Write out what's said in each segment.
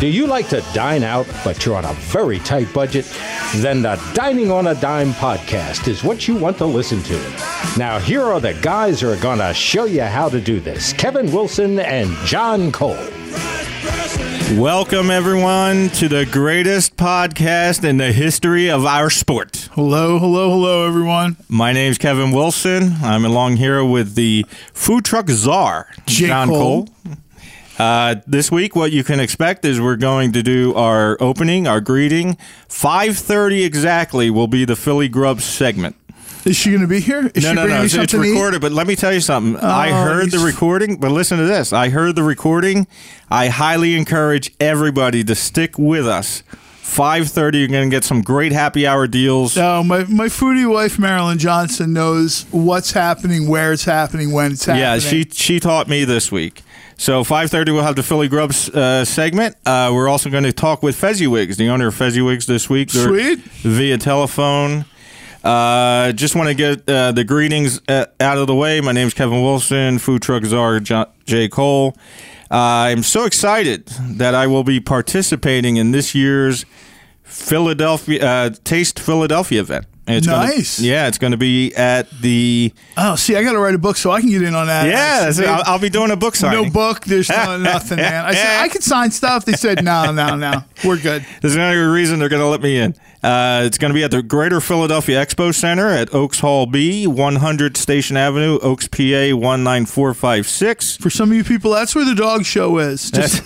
Do you like to dine out, but you're on a very tight budget? Then the Dining on a Dime podcast is what you want to listen to. Now, here are the guys who are going to show you how to do this Kevin Wilson and John Cole. Welcome, everyone, to the greatest podcast in the history of our sport. Hello, hello, hello, everyone. My name's Kevin Wilson. I'm along here with the food truck czar, J. John Cole. Cole. Uh, this week, what you can expect is we're going to do our opening, our greeting. 5.30 exactly will be the Philly Grubs segment. Is she going to be here? Is No, she no, no. It's, it's recorded, but let me tell you something. I Oh, heard the recording, but listen to this. I heard the recording. I highly encourage everybody to stick with us. 5.30, you're going to get some great happy hour deals. No, my, my foodie wife, Marilyn Johnson, knows what's happening, where it's happening, when it's happening. Yeah, she she taught me this week. So 5:30 we'll have the Philly Grubs uh, segment. Uh, we're also going to talk with Fezziwigs, the owner of Fezziwigs, this week. They're Sweet. Via telephone. Uh, just want to get uh, the greetings uh, out of the way. My name's Kevin Wilson, food truck czar John, J. Cole. Uh, I'm so excited that I will be participating in this year's Philadelphia uh, Taste Philadelphia event. It's gonna- Nice. yeah, it's going to be at the Oh, see, I got to write a book so I can get in on that. yeah. I'll, I'll be doing a book signing. no book. There's no, nothing, man. I said I could sign stuff. They said no, no, no. We're good. There's no reason they're going to let me in. Uh, it's going to be at the Greater Philadelphia Expo Center at Oaks Hall B, 100 Station Avenue, Oaks, PA 19456. For some of you people, that's where the dog show is. Just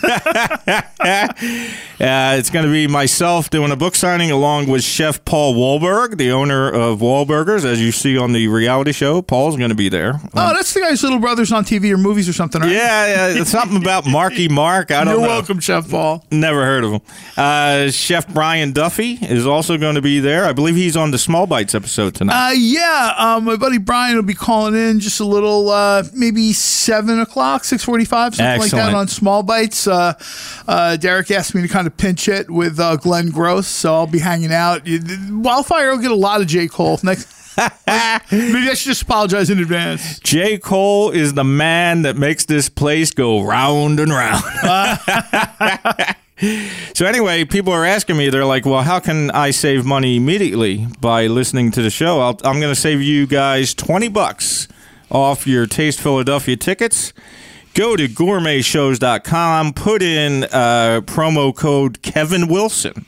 Uh, it's going to be myself doing a book signing along with Chef Paul Wahlberg, the owner of Wahlburgers. As you see on the reality show, Paul's going to be there. oh, that's the guy's little brothers on TV or movies or something, right? Yeah, yeah, it's something about Marky Mark. I don't You're know. welcome, Chef Paul. Never heard of him. Uh, Chef Brian Duffy is also going to be there. I believe he's on the Small Bites episode tonight. Uh, yeah, um, my buddy Brian will be calling in just a little, uh, maybe seven o'clock, six forty-five, something like that on Small Bites. Uh, uh, Derek asked me to kind of pinch it with uh, Glenn Gross, so I'll be hanging out. Wildfire will get a lot of J Cole next. maybe I should just apologize in advance. J. Cole is the man that makes this place go round and round. so anyway, people are asking me, they're like, well, how can I save money immediately by listening to the show? I'll, I'm going to save you guys 20 bucks off your Taste Philadelphia tickets. Go to gourmetshows.com, put in uh, promo code Kevin Wilson,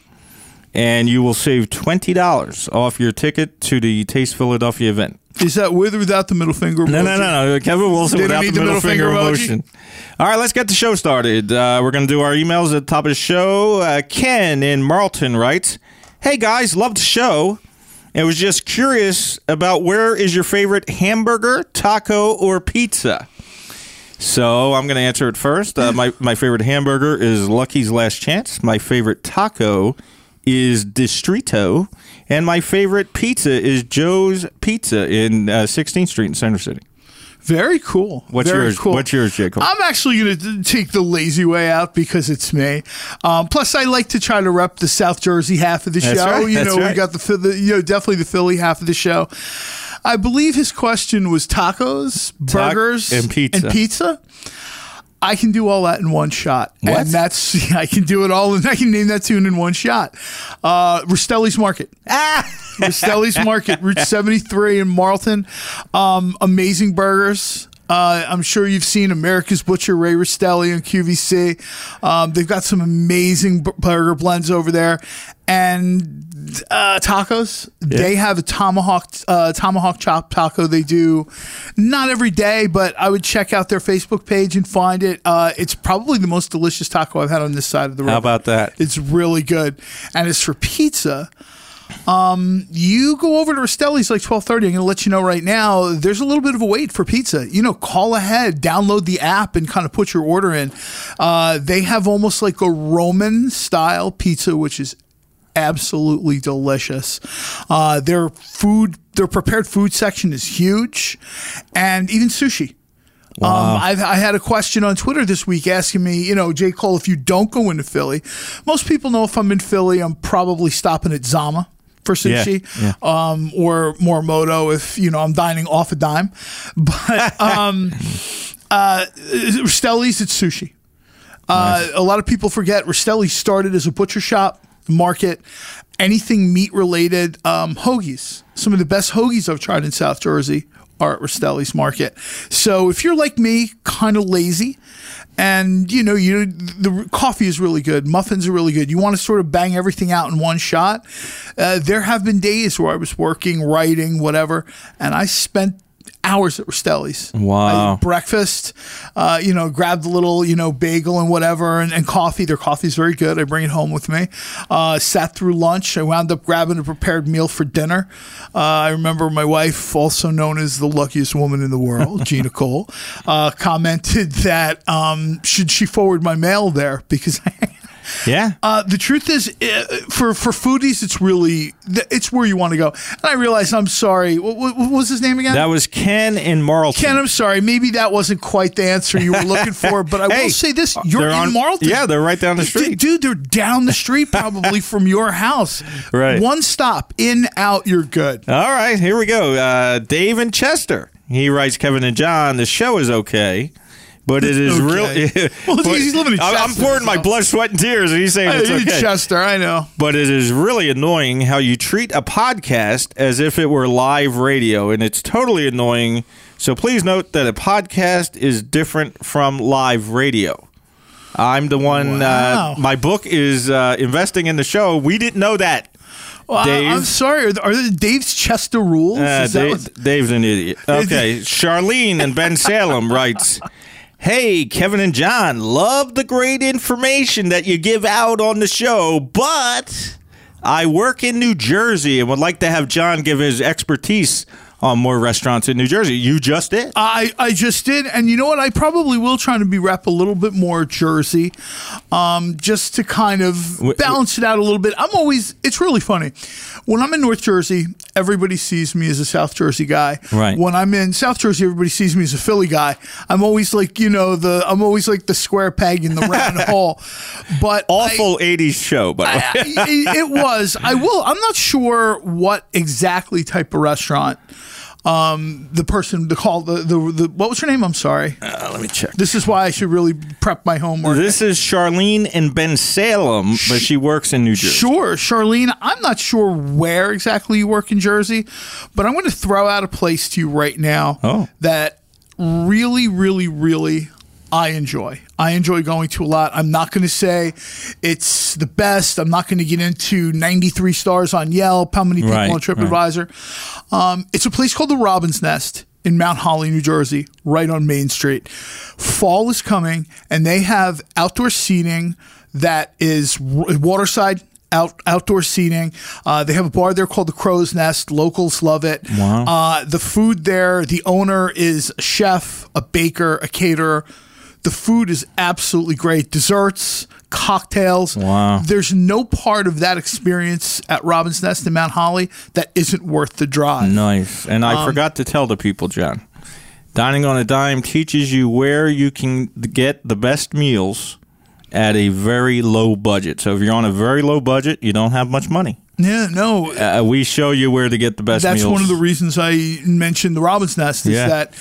and you will save $20 off your ticket to the Taste Philadelphia event. Is that with or without the middle finger? No, no, no, no. Kevin Wilson don't without the need middle, finger, emotion. All right, let's get the show started. Uh, we're going to do our emails at the top of the show. Uh, Ken in Marlton writes, Hey guys, loved the show. I was just curious about where is your favorite hamburger, taco, or pizza? So I'm going to answer it first. Uh, my, my favorite hamburger is Lucky's Last Chance. My favorite taco is Distrito. And my favorite pizza is Joe's Pizza in uh, 16th Street in Center City. Very cool. What's Very yours? Cool. What's yours, Jacob? I'm actually going to take the lazy way out because it's me. Um, plus, I like to try to rep the South Jersey half of the That's show. right, You that's know, we got the, the you know definitely the Philly half of the show. I believe his question was tacos, Tac- burgers, and pizza. And pizza. I can do all that in one shot, What? and that's I can do it all. And I can name that tune in one shot. Uh, Rastelli's Market. Ah! Rastelli's Market, Route 73 in Marlton. Um, amazing burgers. Uh, I'm sure you've seen America's Butcher, Ray Rastelli on QVC. Um, they've got some amazing b- burger blends over there. And uh, tacos, they have a tomahawk uh, tomahawk chop taco. They do not every day, but I would check out their Facebook page and find it. Uh, it's probably the most delicious taco I've had on this side of the road. How about that? It's really good. And as for pizza, um, you go over to Rastelli's like twelve thirty. I'm going to let you know right now. There's a little bit of a wait for pizza. You know, call ahead, download the app, and kind of put your order in. Uh, they have almost like a Roman style pizza, which is absolutely delicious. Uh, their food, their prepared food section is huge, and even sushi. Um, I've, I had a question on Twitter this week asking me, you know, J. Cole, if you don't go into Philly, most people know if I'm in Philly, I'm probably stopping at Zama for sushi Yeah, Um, or Morimoto if, you know, I'm dining off a dime. But um, uh, Stelli's, it's sushi. Uh, a lot of people forget Rastelli started as a butcher shop market, anything meat related, um, hoagies. Some of the best hoagies I've tried in South Jersey are at Rastelli's Market. So if you're like me, kind of lazy, and you know you the coffee is really good, muffins are really good. You want to sort of bang everything out in one shot. Uh, there have been days where I was working, writing, whatever, and I spent hours at Rastelli's. Wow. Breakfast, uh, you know, grabbed a little, you know, bagel and whatever, and, and coffee. Their coffee's very good. I bring it home with me. Uh, sat through lunch. I wound up grabbing a prepared meal for dinner. Uh, I remember my wife, also known as the luckiest woman in the world, Gina Cole, uh, commented that um, should she forward my mail there because. Yeah. Uh, the truth is, uh, for for foodies, it's really it's where you want to go. And I realize I'm sorry. What, what, what was his name again? that was Ken in Marlton. Ken, I'm sorry. Maybe that wasn't quite the answer you were looking for, but I Hey, will say this: you're in on- Marlton. Yeah, they're right down the street. dude. They're down the street, probably from your house. Right. One stop, in, out. You're good. All right, here we go. Uh, Dave and Chester. He writes, Kevin and John, the show is okay. But it is Okay. really. Well, he's living in I'm- I'm Chester, pouring my blood, sweat, and tears, and he's saying it's okay. Chester, I know. But it is really annoying how you treat a podcast as if it were live radio, and it's totally annoying. So please note that a podcast is different from live radio. I'm the one. Wow. Uh, my book is uh, investing in the show. We didn't know that. Well, I- Dave? I'm sorry. Are, there- are there Dave's Chester rules? Uh, Dave, Dave's an idiot. Okay, Charlene and Bensalem writes, "Hey, Kevin and John, love the great information that you give out on the show, but I work in New Jersey and would like to have John give his expertise on more restaurants in New Jersey. You just did. I, I just did, and you know what? I probably will try to be rep a little bit more Jersey, um, just to kind of balance it out a little bit. I'm always it's really funny when I'm in North Jersey. Everybody sees me as a South Jersey guy. Right. When I'm in South Jersey, everybody sees me as a Philly guy. I'm always like you know the I'm always like the square peg in the round hole. But I- Awful '80s show, by the way. I- it was. I will. I'm not sure what exactly type of restaurant. Um, the person to call the, the the what was her name? I'm sorry. Uh, let me check. This is why I should really prep my homework. This is Charlene and Bensalem, but she works in New Jersey. Sure, Charlene. I'm not sure where exactly you work in Jersey, but I'm going to throw out a place to you right now Oh. that really, really, really I enjoy. I enjoy going to a lot. I'm not going to say it's the best. I'm not going to get into 93 stars on Yelp, how many people Right, on TripAdvisor. Um, it's a place called the Robin's Nest in Mount Holly, New Jersey, right on Main Street. Fall is coming, and they have outdoor seating that is waterside. Out, outdoor seating. Uh, they have a bar there called the Crow's Nest. Locals love it. Wow. Uh, the food there, the owner is a chef, a baker, a caterer. The food is absolutely great. Desserts, cocktails. Wow. There's no part of that experience at Robin's Nest in Mount Holly that isn't worth the drive. Nice. And I Um, forgot to tell the people, John. Dining on a Dime teaches you where you can get the best meals at a very low budget. So if you're on a very low budget, you don't have much money. Yeah, no. Uh, we show you where to get the best That's meals. one of the reasons I mentioned the Robin's Nest is Yeah. that,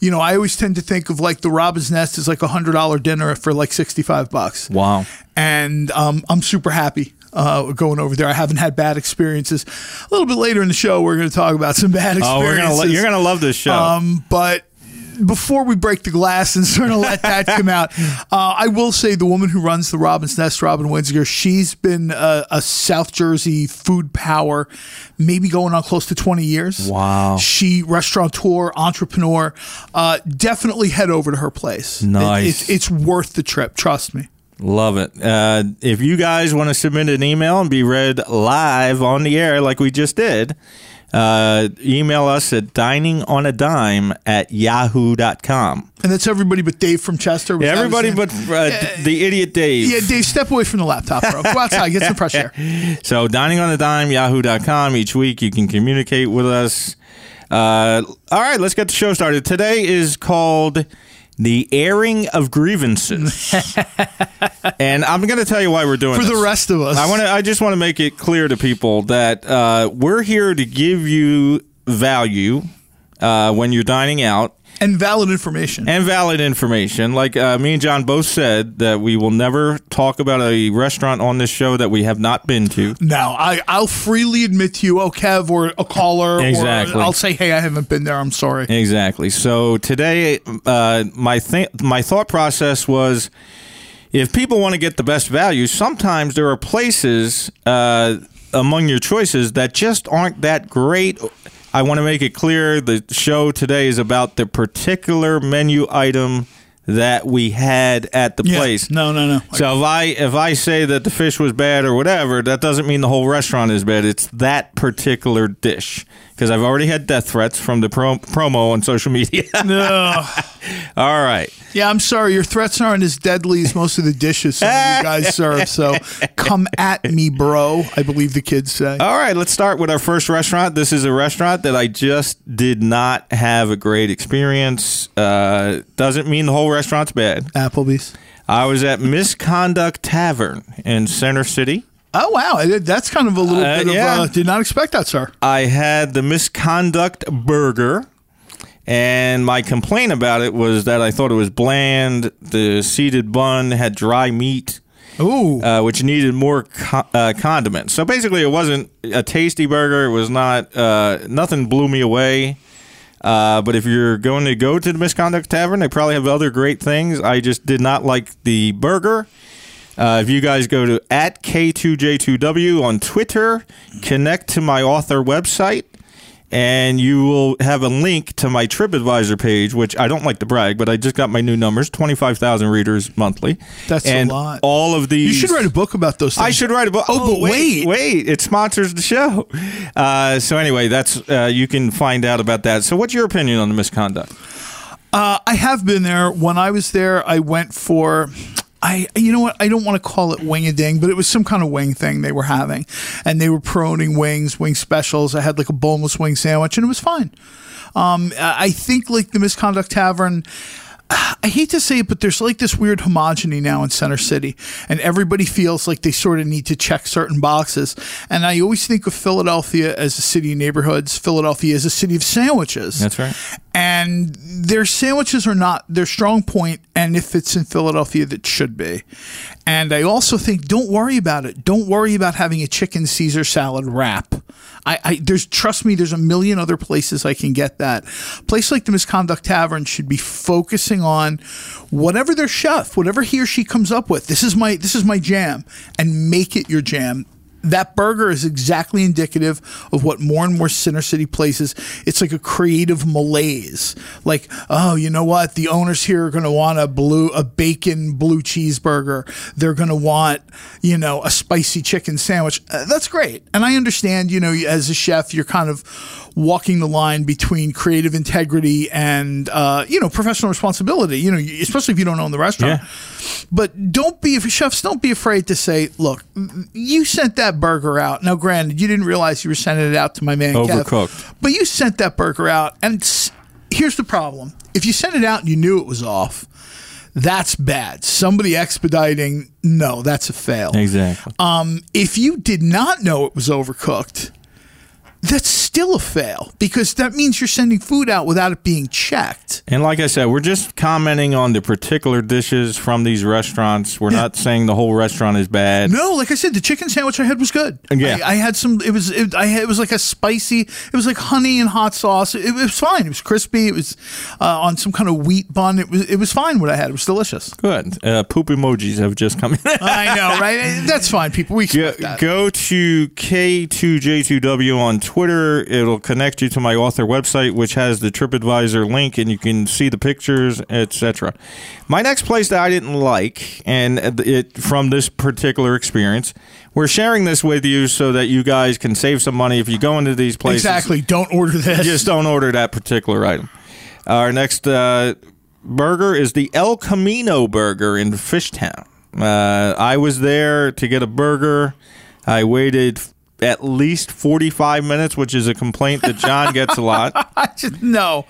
you know, I always tend to think of like the Robin's Nest is like a hundred dollar dinner for like sixty five bucks. Wow. and um, I'm super happy uh, going over there. I haven't had bad experiences. A little bit later in the show, we're going to talk about some bad experiences. Oh, we're gonna lo- you're gonna love this show. Um, but before we break the glass and sort of let that come out, uh, I will say the woman who runs the Robin's Nest, Robin Winziger, she's been a, a South Jersey food power, maybe going on close to 20 years. Wow. She, restaurateur, entrepreneur, uh, definitely head over to her place. It- Nice. it's, it's worth the trip. Trust me. Love it. Uh, if you guys want to submit an email and be read live on the air like we just did, uh, email us at diningonadime at yahoo.com. And that's everybody but Dave from Chester. Yeah, everybody but uh, the idiot Dave. Yeah, Dave, step away from the laptop, bro. Go outside, get some fresh air. So dining on a dime, yahoo.com. Each week you can communicate with us. Uh, all right, let's get the show started. Today is called the airing of grievances, and I'm going to tell you why we're doing For this. the rest of us. I want to. I just want to make it clear to people that uh, we're here to give you value uh, when you're dining out, and valid information. and valid information. Like uh, me and John both said that we will never talk about a restaurant on this show that we have not been to. now, I, I'll freely admit to you, oh, Kev, or a caller, Exactly. or I'll say, hey, I haven't been there. I'm sorry. Exactly. So today, uh, my th- my thought process was, if people want to get the best value, sometimes there are places uh, among your choices that just aren't that great. I want to make it clear the show today is about the particular menu item that we had at the Yeah. place. No, no, no. So if I if I say that the fish was bad or whatever, that doesn't mean the whole restaurant is bad. It's that particular dish because I've already had death threats from the pro- promo on social media. no. All right. Yeah, I'm sorry. Your threats aren't as deadly as most of the dishes some of you guys serve. So come at me, bro. I believe the kids say. All right, let's start with our first restaurant. This is a restaurant that I just did not have a great experience. Uh, doesn't mean the whole restaurant's bad. Applebee's. I was at Misconduct Tavern in Center City. Oh wow, that's kind of a little Uh, bit yeah. of. Uh, did not expect that, sir. I had the Misconduct Burger. And my complaint about it was that I thought it was bland. The seeded bun had dry meat, Ooh, uh, which needed more co- uh, condiments. So basically, it wasn't a tasty burger. It was not. Uh, nothing blew me away. Uh, but if you're going to go to the Misconduct Tavern, they probably have other great things. I just did not like the burger. Uh, if you guys go to at K2J2W on Twitter, connect to my author website, and you will have a link to my TripAdvisor page, which I don't like to brag, but I just got my new numbers 25,000 readers monthly. That's a lot. All of these. you should write a book about those. things. I should write a book. Oh, but wait. wait, it sponsors the show. Uh, so anyway, that's uh, you can find out about that. So, what's your opinion on the misconduct? Uh, I have been there. When I was there, I went for. I, you know what? I don't want to call it wing a ding, but it was some kind of wing thing they were having, and they were promoting wings, wing specials. I had like a boneless wing sandwich, and it was fine. Um, I think like the Misconduct Tavern. I hate to say it, but there's like this weird homogeny now in Center City, and everybody feels like they sort of need to check certain boxes. And I always think of Philadelphia as a city of neighborhoods. Philadelphia is a city of sandwiches. That's right. And their sandwiches are not their strong point, and if it's in Philadelphia, that should be. And I also think don't worry about it. Don't worry about having a chicken Caesar salad wrap. I, I there's trust me, there's a million other places I can get that. Place like the Misconduct Tavern should be focusing on whatever their chef, whatever he or she comes up with. This is my this is my jam, and make it your jam that burger is exactly indicative of what more and more center city places. It's like a creative malaise. Like oh you know what? The owners here are going to want a blue a bacon blue cheeseburger. They're going to want you know a spicy chicken sandwich. Uh, that's great. And i understand you know as a chef you're kind of walking the line between creative integrity and uh, you know professional responsibility you know especially if you don't own the restaurant Yeah. but don't be if you chefs. Don't be afraid to say, "Look, you sent that burger out." Now, granted, you didn't realize you were sending it out to my man Kev, Overcooked. but you sent that burger out. And here's the problem: if you sent it out and you knew it was off, that's bad. Somebody expediting, no, that's a fail. Exactly. Um, if you did not know it was overcooked, that's still a fail because that means you're sending food out without it being checked. and like I said, we're just commenting on the particular dishes from these restaurants. We're not saying the whole restaurant is bad. No, like I said, the chicken sandwich I had was good. Yeah. I, I had some. It was. It, I had, it was like a spicy. It was like honey and hot sauce. It, it was fine. It was crispy. It was uh, on some kind of wheat bun. It was. It was fine. What I had. It was delicious. Good. Uh, poop emojis have just come in. I know, right? That's fine, people. We Go, that. go to K2J2W on Twitter. It'll connect you to my author website, which has the TripAdvisor link, and you can see the pictures, etc. My next place that I didn't like, and it from this particular experience, we're sharing this with you so that you guys can save some money if you go into these places. Exactly. Don't order this. Just don't order that particular item. Our next uh, burger is the El Camino Burger in Fishtown. Uh, I was there to get a burger. I waited at least 45 minutes, which is a complaint that John gets a lot. I just no.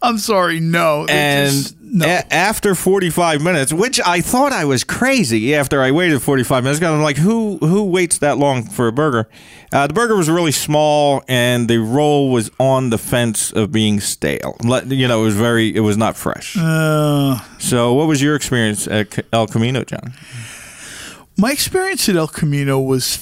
I'm sorry, no. And just- no. a- after 45 minutes, which I thought I was crazy after I waited 45 minutes, 'cause I'm like, who who waits that long for a burger? Uh, the burger was really small, and the roll was on the fence of being stale. Let- You know, it was very, it was not fresh. Uh, so, what was your experience at El Camino, John? my experience at El Camino was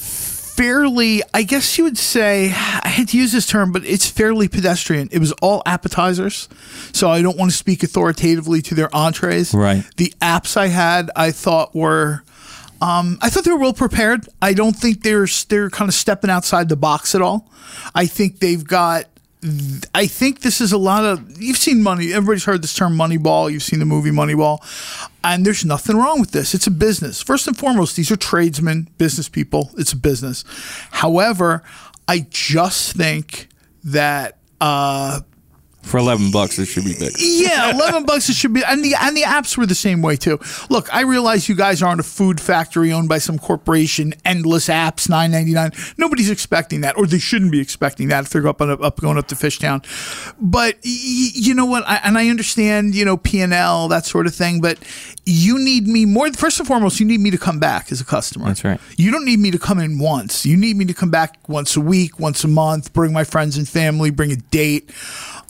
fairly, I guess you would say, I hate to use this term, but it's fairly pedestrian. It was all appetizers. So I don't want to speak authoritatively to their entrees. Right. The apps I had, I thought were. Um, I thought they were well prepared. I don't think they're they're kind of stepping outside the box at all. I think they've got. I think this is a lot of. You've seen money. Everybody's heard this term Moneyball. You've seen the movie Moneyball, and there's nothing wrong with this. It's a business. First and foremost, these are tradesmen, business people. It's a business. However, I just think that. Uh, For 11 bucks, it should be big. yeah, eleven bucks it should be, and the and the apps were the same way too. Look, I realize you guys aren't a food factory owned by some corporation. Endless apps, nine ninety nine. Nobody's expecting that, or they shouldn't be expecting that if they're up on up going up to Fishtown. But y- you know what? I, and I understand, you know, P and L that sort of thing. But you need me more. First and foremost, you need me to come back as a customer. That's right. You don't need me to come in once. You need me to come back once a week, once a month, bring my friends and family, bring a date.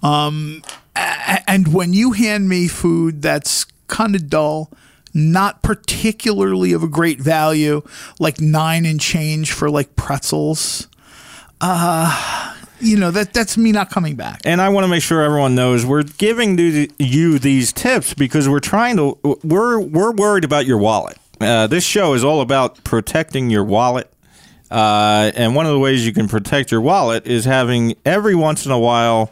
Um, and when you hand me food that's kind of dull, not particularly of a great value, like nine and change for like pretzels, uh, you know, that that's me not coming back. and I want to make sure everyone knows we're giving you these tips because we're trying to we're we're worried about your wallet. Uh, this show is all about protecting your wallet, uh, and one of the ways you can protect your wallet is having every once in a while,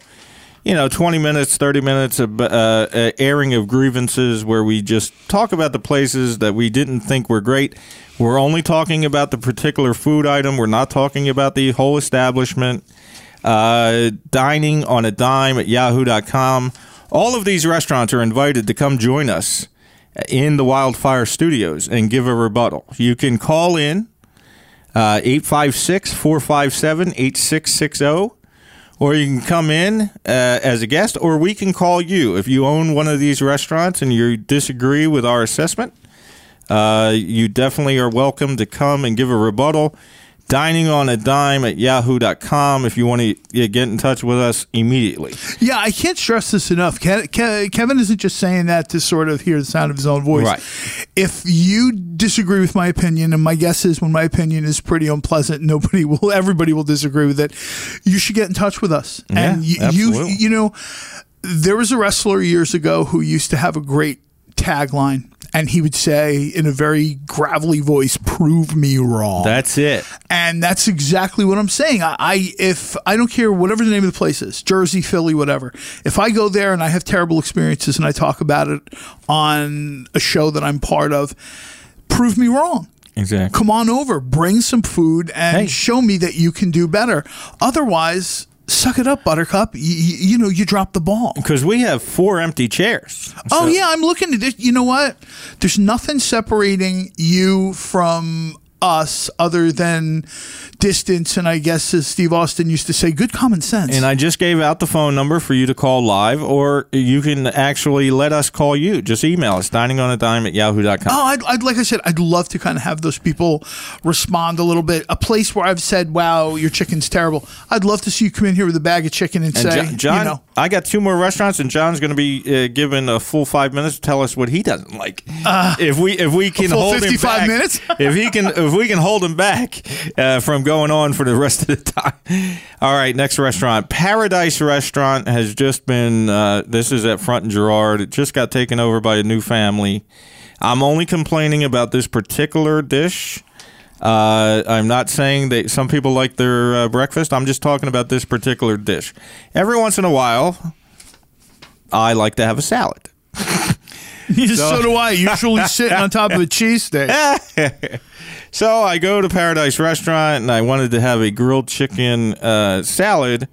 you know, twenty minutes, thirty minutes of uh, uh, airing of grievances where we just talk about the places that we didn't think were great. We're only talking about the particular food item. We're not talking about the whole establishment uh, dining on a dime at yahoo.com. All of these restaurants are invited to come join us in the Wildfire Studios and give a rebuttal. You can call in uh, 856 457 8660, or you can come in uh, as a guest, or we can call you. If you own one of these restaurants and you disagree with our assessment, uh, you definitely are welcome to come and give a rebuttal. Dining on a dime at yahoo.com if you want to get in touch with us immediately. Yeah, I can't stress this enough. Ke- Ke- Kevin isn't just saying that to sort of hear the sound of his own voice. Right. If you disagree with my opinion, and my guess is when my opinion is pretty unpleasant, nobody will, everybody will disagree with it. You should get in touch with us. and Yeah, you, absolutely. you know, there was a wrestler years ago who used to have a great tagline. And he would say in a very gravelly voice, "Prove me wrong." That's it. And that's exactly what I'm saying. I, I if I don't care whatever the name of the place is, Jersey, Philly, whatever. If I go there and I have terrible experiences and I talk about it on a show that I'm part of, prove me wrong. Exactly. Come on over, bring some food, and Hey. show me that you can do better. Otherwise, suck it up, Buttercup. You, you, you know you dropped the ball. Because we have four empty chairs. Oh So- yeah, I'm looking at this. You know what? There's nothing separating you from us other than distance, and I guess as Steve Austin used to say, good common sense. And I just gave out the phone number for you to call live, or you can actually let us call you. Just email us, dining on a dime at yahoo.com. Oh, I'd, I'd like I said, I'd love to kind of have those people respond a little bit. A place where I've said, "Wow, your chicken's terrible." I'd love to see you come in here with a bag of chicken and, And say, Jo- John, you know, I got two more restaurants, and John's going to be uh, given a full five minutes to tell us what he doesn't like. if we if we can hold him 55 back, minutes? if he can if we can hold him back uh, from going on for the rest of the time. All right, next restaurant, Paradise Restaurant has just been. Uh, this is at Front and Girard. It just got taken over by a new family. I'm only complaining about this particular dish. Uh, I'm not saying that some people like their uh, breakfast. I'm just talking about this particular dish. Every once in a while, I like to have a salad. so, do I. Usually sitting on top of a cheesesteak. So I go to Paradise Restaurant and I wanted to have a grilled chicken uh, salad.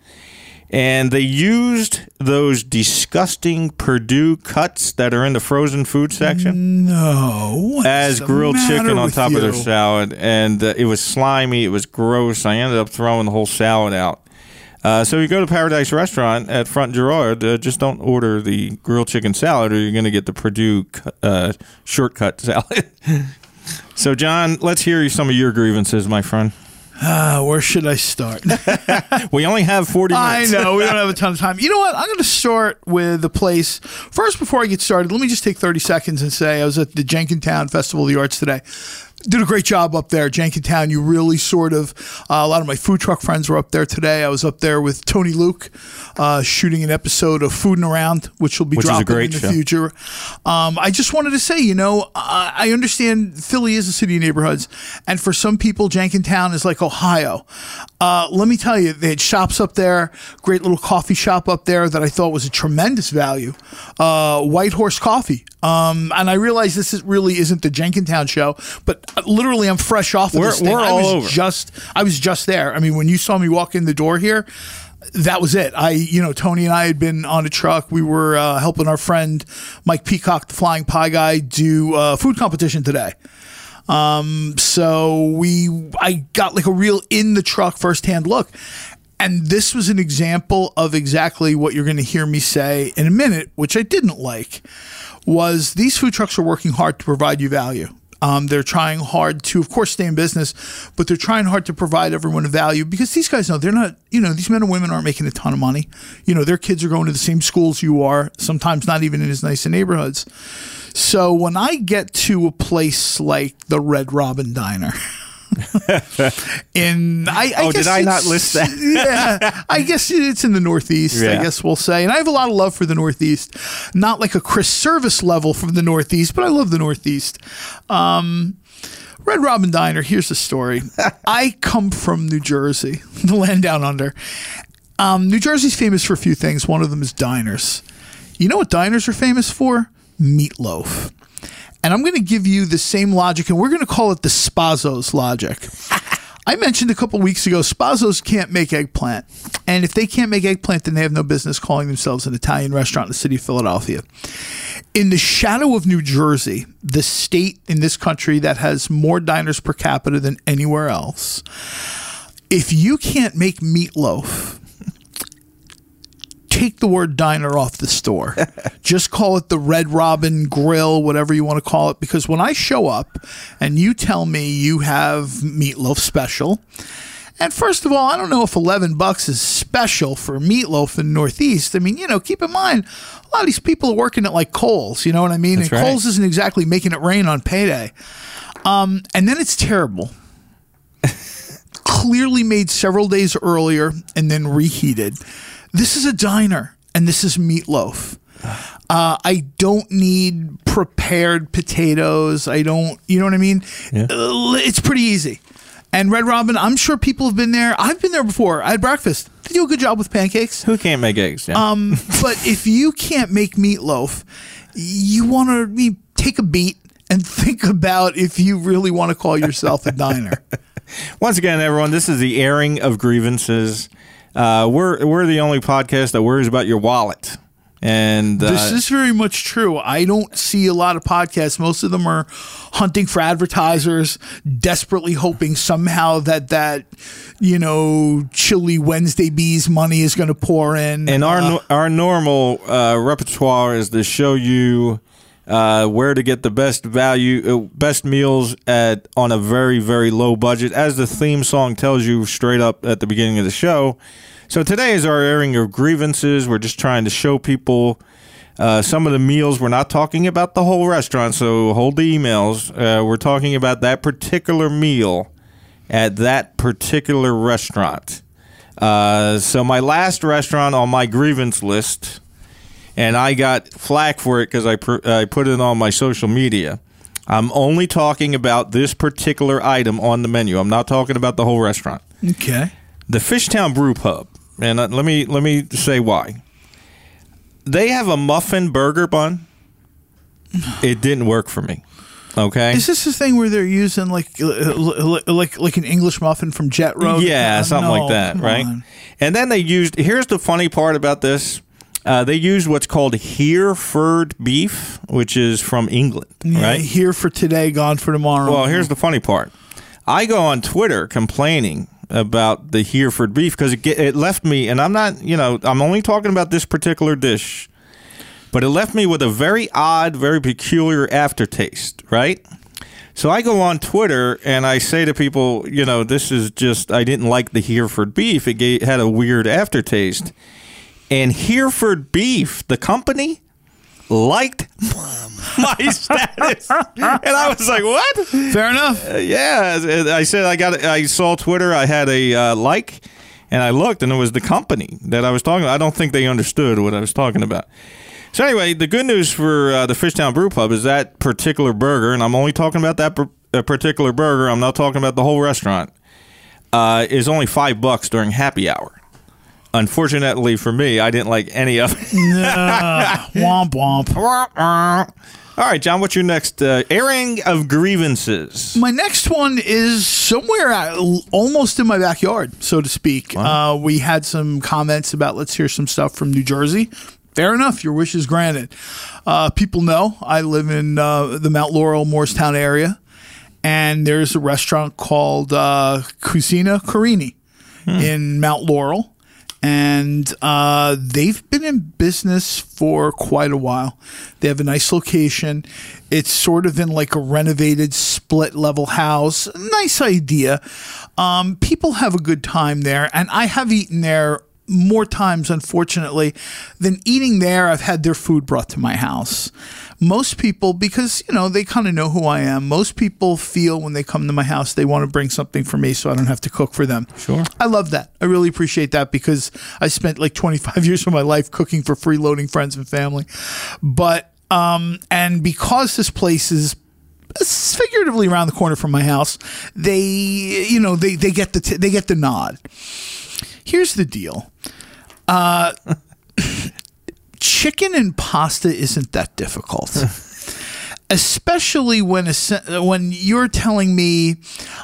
And they used those disgusting Perdue cuts that are in the frozen food section No, as grilled chicken on top of their salad. And uh, it was slimy. It was gross. I ended up throwing the whole salad out. Uh, so you go to Paradise Restaurant at Front Girard. Uh, just don't order the grilled chicken salad, or you're going to get the Perdue uh, shortcut salad. so, John, let's hear some of your grievances, my friend. Uh, where should I start? We only have 40 I minutes. know we don't have a ton of time. You know what? I'm going to start with the place first. Before I get started, let me just take 30 seconds and say I was at the Jenkintown Festival of the Arts today. Did a great job up there, Jenkintown. You really sort of uh, a lot of my food truck friends were up there today. I was up there with Tony Luke, uh, shooting an episode of Food and Around, which will be Which dropping in the show. future. Um, I just wanted to say, you know, I, I understand Philly is a city of neighborhoods, and for some people, Jenkintown is like Ohio. Uh, let me tell you, they had shops up there, great little coffee shop up there that I thought was a tremendous value. Uh, White Horse Coffee. Um, and I realize this is, really isn't the Jenkintown show, but literally, I'm fresh off of We're- this thing. we're I all was over. just, I was just there. I mean, when you saw me walk in the door here, that was it. I, you know, Tony and I had been on a truck. We were uh, helping our friend Mike Peacock, the flying pie guy, do a food competition today. Um, so we, I got like a real in the truck firsthand look. And this was an example of exactly what you're going to hear me say in a minute, which I didn't like, was these food trucks are working hard to provide you value. Um, they're trying hard to, of course, stay in business, but they're trying hard to provide everyone a value because these guys know they're not, you know, these men and women aren't making a ton of money. You know, their kids are going to the same schools you are, sometimes not even in as nice of neighborhoods. So when I get to a place like the Red Robin Diner, in I, I Oh, guess did I not list that? yeah, I guess it's in the Northeast. I guess we'll say, and I have a lot of love for the Northeast. Not like a Chris Service level from the Northeast, but I love the Northeast. Um, Red Robin Diner. Here's the story. I come from New Jersey, the land down under. Um, New Jersey's famous for a few things. One of them is diners. You know what diners are famous for? Meatloaf. And I'm going to give you the same logic, and we're going to call it the Spazos logic. I mentioned a couple weeks ago, Spazos can't make eggplant. And if they can't make eggplant, then they have no business calling themselves an Italian restaurant in the city of Philadelphia. In the shadow of New Jersey, the state in this country that has more diners per capita than anywhere else, if you can't make meatloaf, take the word diner off the store. Just call it the Red Robin Grill, whatever you want to call it. Because when I show up and you tell me you have meatloaf special, and first of all, I don't know if 11 bucks is special for meatloaf in the Northeast. I mean, you know, keep in mind, a lot of these people are working at like Kohl's, you know what I mean? That's and right. Kohl's isn't exactly making it rain on payday. Um, and then it's terrible. Clearly made several days earlier and then reheated. This is a diner and this is meatloaf. Uh, I don't need prepared potatoes. I don't, you know what I mean? Uh, It's pretty easy. And Red Robin, I'm sure people have been there. I've been there before. I had breakfast. They do a good job with pancakes. Who can't make eggs? Yeah. Um, but if you can't make meatloaf, you want to take a beat and think about if you really want to call yourself a diner. Once again, everyone, this is the airing of grievances. Uh, we're we're the only podcast that worries about your wallet, and uh, This is very much true. I don't see a lot of podcasts. Most of them are hunting for advertisers, desperately hoping somehow that that you know chilly Wednesday bees money is going to pour in. and our Uh, our normal uh, repertoire is to show you uh, where to get the best value, uh, best meals at on a very very low budget, as the theme song tells you straight up at the beginning of the show. So today is our airing of grievances. We're just trying to show people. Uh, some of the meals we're not talking about the whole restaurant, so hold the emails. Uh, we're talking about that particular meal at that particular restaurant. Uh, so my last restaurant on my grievance list, and I got flack for it because I pr- I put it on my social media. I'm only talking about this particular item on the menu. I'm not talking about the whole restaurant. okay. The Fishtown Brew Pub, and uh, let me let me say why. They have a muffin burger bun. It didn't work for me. Okay. Is this the thing where they're using like like like an English muffin from Jet Road? Yeah, Uh, something no, like that, right? on. And then they used. Here's the funny part about this. Uh, they used what's called Hereford beef, which is from England, Yeah, right? Here for today, gone for tomorrow. Well, here's the funny part. I go on Twitter complaining about the Hereford beef because it, it left me, and I'm not, you know, I'm only talking about this particular dish, but it left me with a very odd, very peculiar aftertaste, right? So I go on Twitter and I say to people, you know, this is just, I didn't like the Hereford beef. It gave, had a weird aftertaste. And Hereford Beef, the company, liked my status. And I was like, what? Fair enough. Uh, yeah, I said I got. I saw Twitter. I had a uh, like, and I looked, and it was the company that I was talking. about. I don't think they understood what I was talking about. So anyway, the good news for uh, the Fishtown Brew Pub is that particular burger, and I'm only talking about that per- uh, particular burger. I'm not talking about the whole restaurant. Uh, is only five bucks during happy hour. Unfortunately for me, I didn't like any of it. Nah, womp womp. All right, John, what's your next uh, airing of grievances? My next one is somewhere at, almost in my backyard, so to speak. Uh, we had some comments about let's hear some stuff from New Jersey. Fair enough, your wish is granted. Uh, people know I live in uh, the Mount Laurel, Moorestown area, and there's a restaurant called uh, Cucina Carini in Mount Laurel. And uh, they've been in business for quite a while. They have a nice location. It's sort of in like a renovated split level house. Nice idea. Um, people have a good time there. And I have eaten there more times, unfortunately, than eating there. I've had their food brought to my house. Most people, because, you know, they kind of know who I am, most people feel when they come to my house they want to bring something for me so I don't have to cook for them. Sure. I love that. I really appreciate that because I spent like 25 years of my life cooking for freeloading friends and family. But, um, and because this place is figuratively around the corner from my house, they, you know, they, they get the, t- they get the nod. Here's the deal. Uh, chicken and pasta isn't that difficult. Especially when a, when you're telling me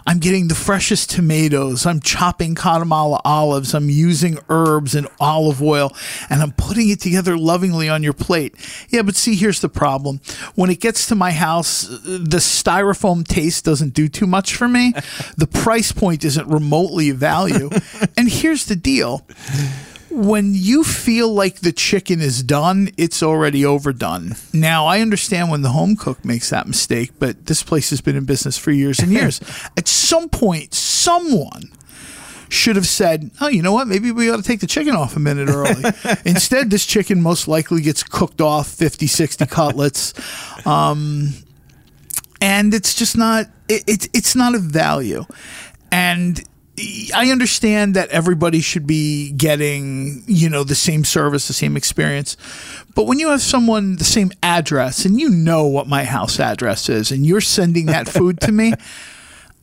I'm getting the freshest tomatoes, I'm chopping Kalamata olives, I'm using herbs and olive oil, and I'm putting it together lovingly on your plate. Yeah, but see, here's the problem. When it gets to my house, the styrofoam taste doesn't do too much for me. The price point isn't remotely of value. And here's the deal when you feel like the chicken is done, it's already overdone. Now, I understand when the home cook makes that mistake, but this place has been in business for years and years. At some point, someone should have said, "Oh, you know what? Maybe we ought to take the chicken off a minute early." Instead, this chicken most likely gets cooked off 50, 60 cutlets. Um, and it's just not it, it's it's not of value. And I understand that everybody should be getting, you know, the same service, the same experience. But when you have someone the same address and you know what my house address is and you're sending that food to me,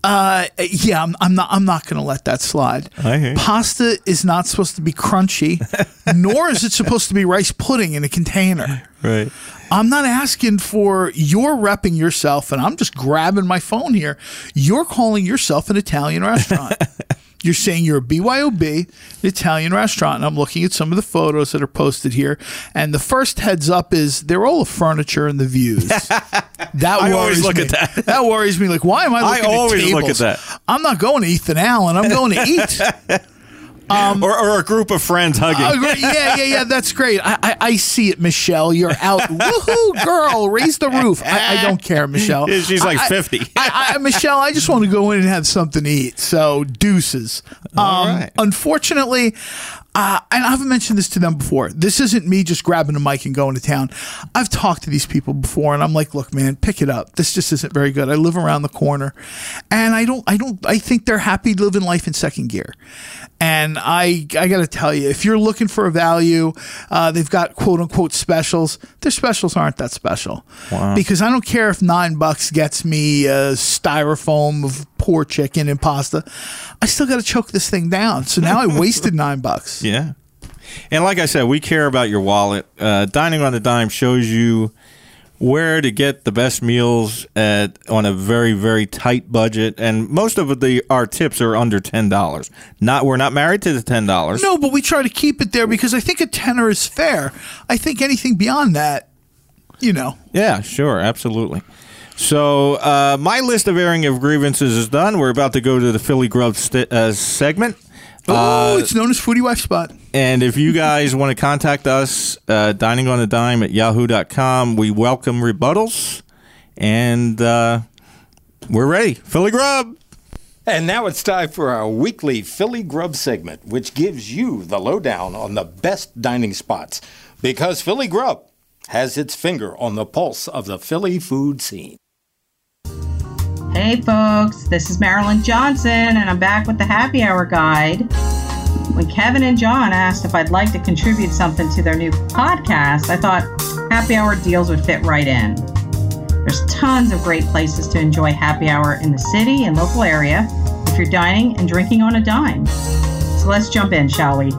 uh, yeah, I'm, I'm not. I'm not going to let that slide. I hear you. Pasta is not supposed to be crunchy, nor is it supposed to be rice pudding in a container. Right. I'm not asking for you're repping yourself, and I'm just grabbing my phone here. You're calling yourself an Italian restaurant. you're saying you're a BYOB, an Italian restaurant, and I'm looking at some of the photos that are posted here. And the first heads up is they're all the furniture and the views. That I worries always look me. at that. That worries me. Like, why am I I looking always at look tables? at that. I'm not going to Ethan Allen. I'm going to eat. or, or a group of friends hugging. Great. yeah, yeah, yeah. That's great. I, I, I see it, Michelle. You're out. Woohoo, girl! Raise the roof. I, I don't care, Michelle. She's like I- I- 50. I, I, Michelle, I just want to go in and have something to eat. So deuces. Um, right. Unfortunately, uh, and I've mentioned this to them before. This isn't me just grabbing a mic and going to town. I've talked to these people before, and I'm like, look, man, pick it up. This just isn't very good. I live around the corner, and I don't, I don't, I think they're happy living life in second gear. And I, I got to tell you, if you're looking for a value, uh, they've got quote unquote specials. Their specials aren't that special because I don't care if nine bucks gets me a styrofoam of poor chicken and pasta. I still got to choke this thing down. So now I wasted nine bucks. Yeah. And like I said, we care about your wallet. Uh, Dining on the Dime shows you where to get the best meals at on a very very tight budget, and most of the our tips are under ten dollars. Not we're not married to the ten dollars. No, but we try to keep it there because I think a tenner is fair. I think anything beyond that, you know. Yeah, sure, absolutely. So uh, my list of airing of grievances is done. We're about to go to the Philly Grub st- uh, segment. Oh, Uh, it's known as Foodie Wife Spot. And if you guys want to contact us, uh, dining on a dime at yahoo.com, we welcome rebuttals. And uh, we're ready. Philly Grub. And now it's time for our weekly Philly Grub segment, which gives you the lowdown on the best dining spots. Because Philly Grub has its finger on the pulse of the Philly food scene. Hey folks, this is Marilyn Johnson, and I'm back with the Happy Hour Guide. When Kevin and John asked if I'd like to contribute something to their new podcast, I thought Happy Hour deals would fit right in. There's tons of great places to enjoy happy hour in the city and local area if you're dining and drinking on a dime. So let's jump in, shall we?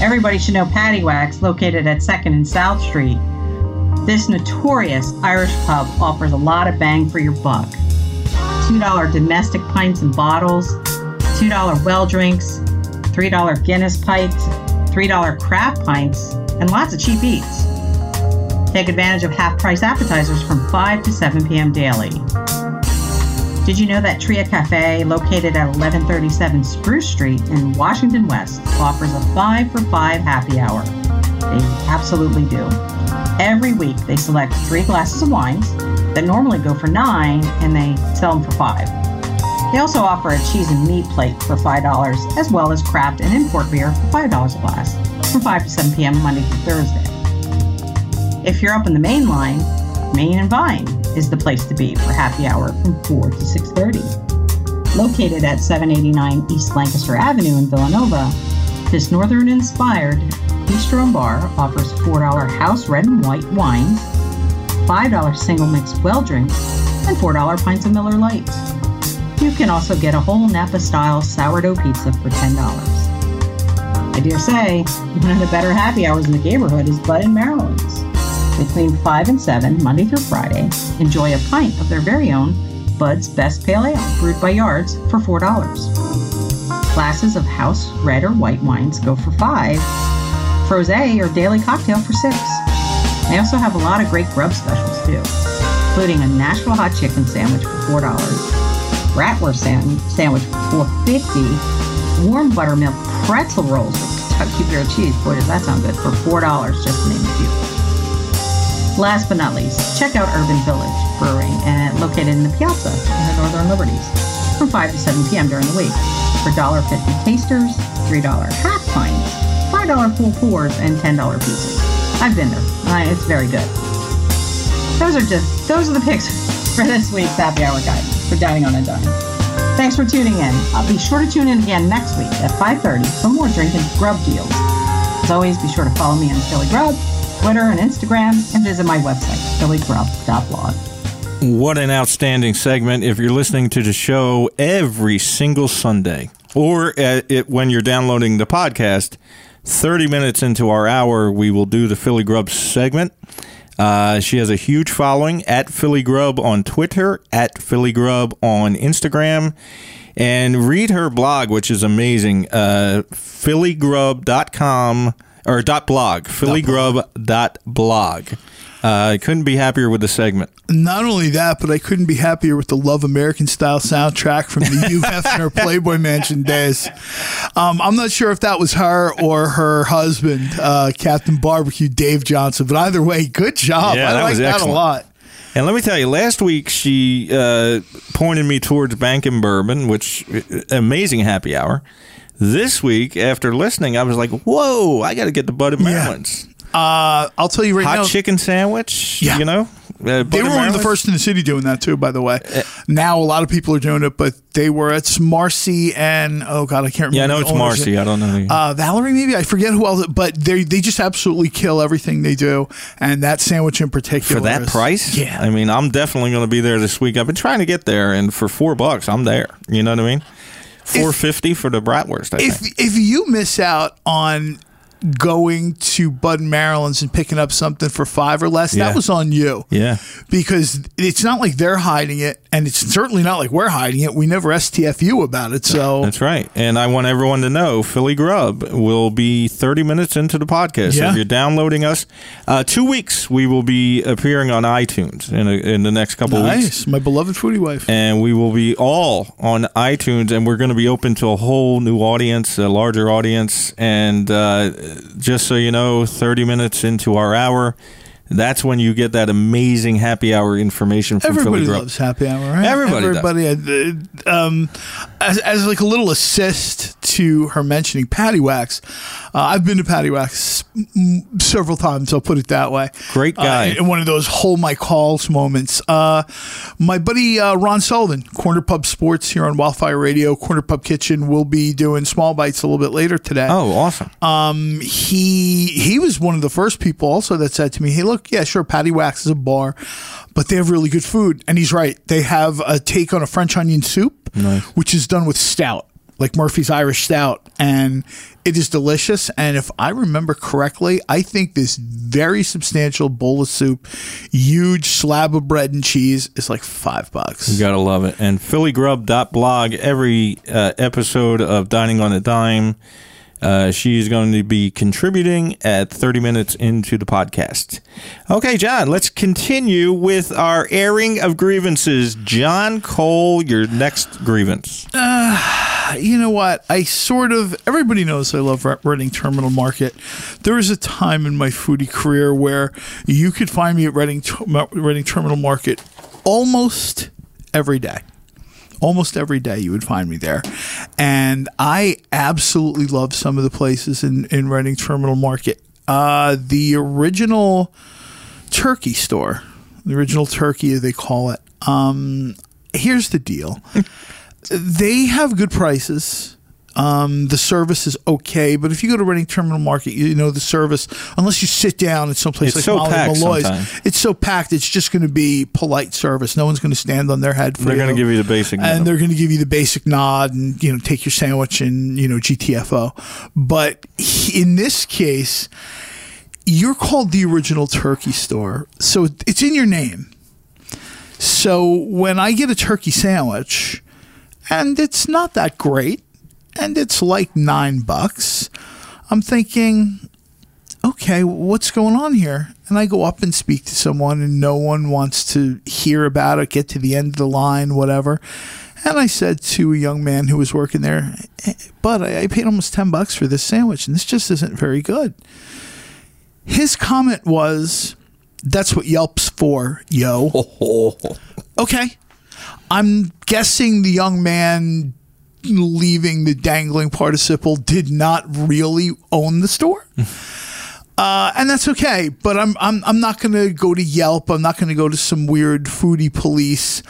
Everybody should know Paddy Whacks, located at 2nd and South Street. This notorious Irish pub offers a lot of bang for your buck. $2 domestic pints and bottles, $2 well drinks, $3 Guinness pints, $3 craft pints, and lots of cheap eats. Take advantage of half price appetizers from 5 to 7 p.m. daily. Did you know that Tria Cafe, located at 1137 Spruce Street in Washington West, offers a 5 for 5 happy hour? They absolutely do. Every week, they select three glasses of wines that normally go for 9 and they sell them for 5. They also offer a cheese and meat plate for $5, as well as craft and import beer for $5 a glass from 5 to 7 p.m. Monday through Thursday. If you're up in the main line, Main and Vine is the place to be for happy hour from 4 to 6.30. Located at 789 East Lancaster Avenue in Villanova, this northern-inspired bistro and bar offers $4 house red and white wines, $5 single mix well drinks, and $4 pints of Miller Lite. You can also get a whole Napa-style sourdough pizza for $10. I dare say, one of the better happy hours in the neighborhood is Bud and Marilyn's. Between 5 and 7, Monday through Friday, enjoy a pint of their very own Bud's Best Pale Ale, brewed by Yards, for $4. Glasses of house red or white wines go for 5 Frosé or daily cocktail for 6 They also have a lot of great grub specials too, including a Nashville hot chicken sandwich for $4, bratwurst sandwich for $4.50, warm buttermilk pretzel rolls with Kentucky cheese. Boy, does that sound good for $4, just to name a few. Last but not least, check out Urban Village Brewing, and located in the Piazza in the Northern Liberties, from 5 to 7 p.m. during the week. For $1.50 tasters, $3 half pints, $5 full pours, and $10 pieces. I've been there. Uh, it's very good. Those are just those are the picks for this week's Happy Hour Guide for Dining on a Dime. Thanks for tuning in. I'll be sure to tune in again next week at 5:30 for more drinking grub deals. As always, be sure to follow me on Philly Grub, Twitter, and Instagram, and visit my website, phillygrub.blog. What an outstanding segment. If you're listening to the show every single Sunday, or at it, when you're downloading the podcast, 30 minutes into our hour, we will do the Philly Grub segment. Uh, she has a huge following at Philly Grub on Twitter, at Philly Grub on Instagram. And read her blog, which is amazing. Uh, phillygrub.com or dot blog, phillygrub.blog. Uh, I couldn't be happier with the segment. Not only that, but I couldn't be happier with the Love American Style soundtrack from the Hugh Hefner Playboy Mansion days. Um, I'm not sure if that was her or her husband, uh, Captain Barbecue Dave Johnson, but either way, good job. Yeah, I that like was that excellent. a lot. And let me tell you, last week she uh, pointed me towards Bank and Bourbon, which amazing happy hour. This week, after listening, I was like, "Whoa! I got to get the Bud of Marilyn's Uh, I'll tell you right hot now. Hot chicken sandwich." Yeah. you know, uh, They were one of the first in the city doing that too, by the way. Uh, now a lot of people are doing it, but they were at Marcie and oh god, I can't remember. Yeah, I know it's. Marcie. I don't know. Uh, Valerie, maybe I forget who else, but they they just absolutely kill everything they do, and that sandwich in particular for that is- price, yeah. I mean, I'm definitely going to be there this week. I've been trying to get there, and for four bucks, I'm there. You know what I mean? Four fifty for the bratwurst. I if think. if you miss out on going to Bud and Marilyn's and picking up something for five or less, Yeah. that was on you. Yeah. Because it's not like they're hiding it, and it's certainly not like we're hiding it. We never STFU about it. So That's right. And I want everyone to know Philly Grub will be 30 minutes into the podcast. Yeah. If you're downloading us, uh, two weeks we will be appearing on iTunes in, a, in the next couple of weeks. nice. My beloved foodie wife. And we will be all on iTunes, and we're going to be open to a whole new audience, a larger audience. And uh, just so you know, 30 minutes into our hour, that's when you get that amazing happy hour information from Everybody Philly loves happy hour, right? Everybody does. Everybody. uh, um, as, as like a little assist to her mentioning Paddy Whacks, uh, I've been to Paddy Whacks several times. I'll put it that way. Great guy. Uh, in one of those hold my calls moments. Uh, my buddy uh, Ron Sullivan, Corner Pub Sports here on Wildfire Radio, Corner Pub Kitchen, will be doing small bites a little bit later today Oh, awesome. um, he he was one of the first people also that said to me, "Hey, look, yeah, sure, Paddy Whacks is a bar, but they have really good food." And he's right; they have a take on a French onion soup, which is done with stout, like Murphy's Irish Stout, and it is delicious. And if I remember correctly, I think this very substantial bowl of soup, huge slab of bread and cheese, is like five bucks. You gotta love it. And phillygrub.blog, every uh, episode of Dining on a Dime, uh, she's going to be contributing at 30 minutes into the podcast. Okay, John, let's continue with our airing of grievances. John Cole, your next grievance. you know what? I sort of everybody knows I love Re- Reading Terminal Market. There was a time in my foodie career where you could find me at Reading Reading Terminal Market almost every day. Almost every day you would find me there. And I absolutely love some of the places in, in Reading Terminal Market. Uh, the original turkey store, the original turkey, they call it. Um, here's the deal they have good prices. Um, the service is okay, but if you go to Reading Terminal Market, you know the service. Unless you sit down at someplace It's like so Molly Malloy's, sometimes. it's so packed. It's just going to be polite service. No one's going to stand on their head for They're you. going to give you the basic. and minimum. they're going to give you the basic nod and you know take your sandwich and you know GTFO. But in this case, you're called the original turkey store, so it's in your name. So when I get a turkey sandwich, and it's not that great, and it's like nine bucks, I'm thinking, okay, what's going on here? And I go up and speak to someone, and no one wants to hear about it, get to the end of the line, whatever. And I said to a young man who was working there, "Eh, but I I paid almost 10 bucks for this sandwich, and this just isn't very good. His comment was, that's what Yelp's for, yo. Okay. I'm guessing the young man leaving the dangling participle did not really own the store. Uh, and that's okay, but I'm I'm I'm not going to go to Yelp. I'm not going to go to some weird foodie police.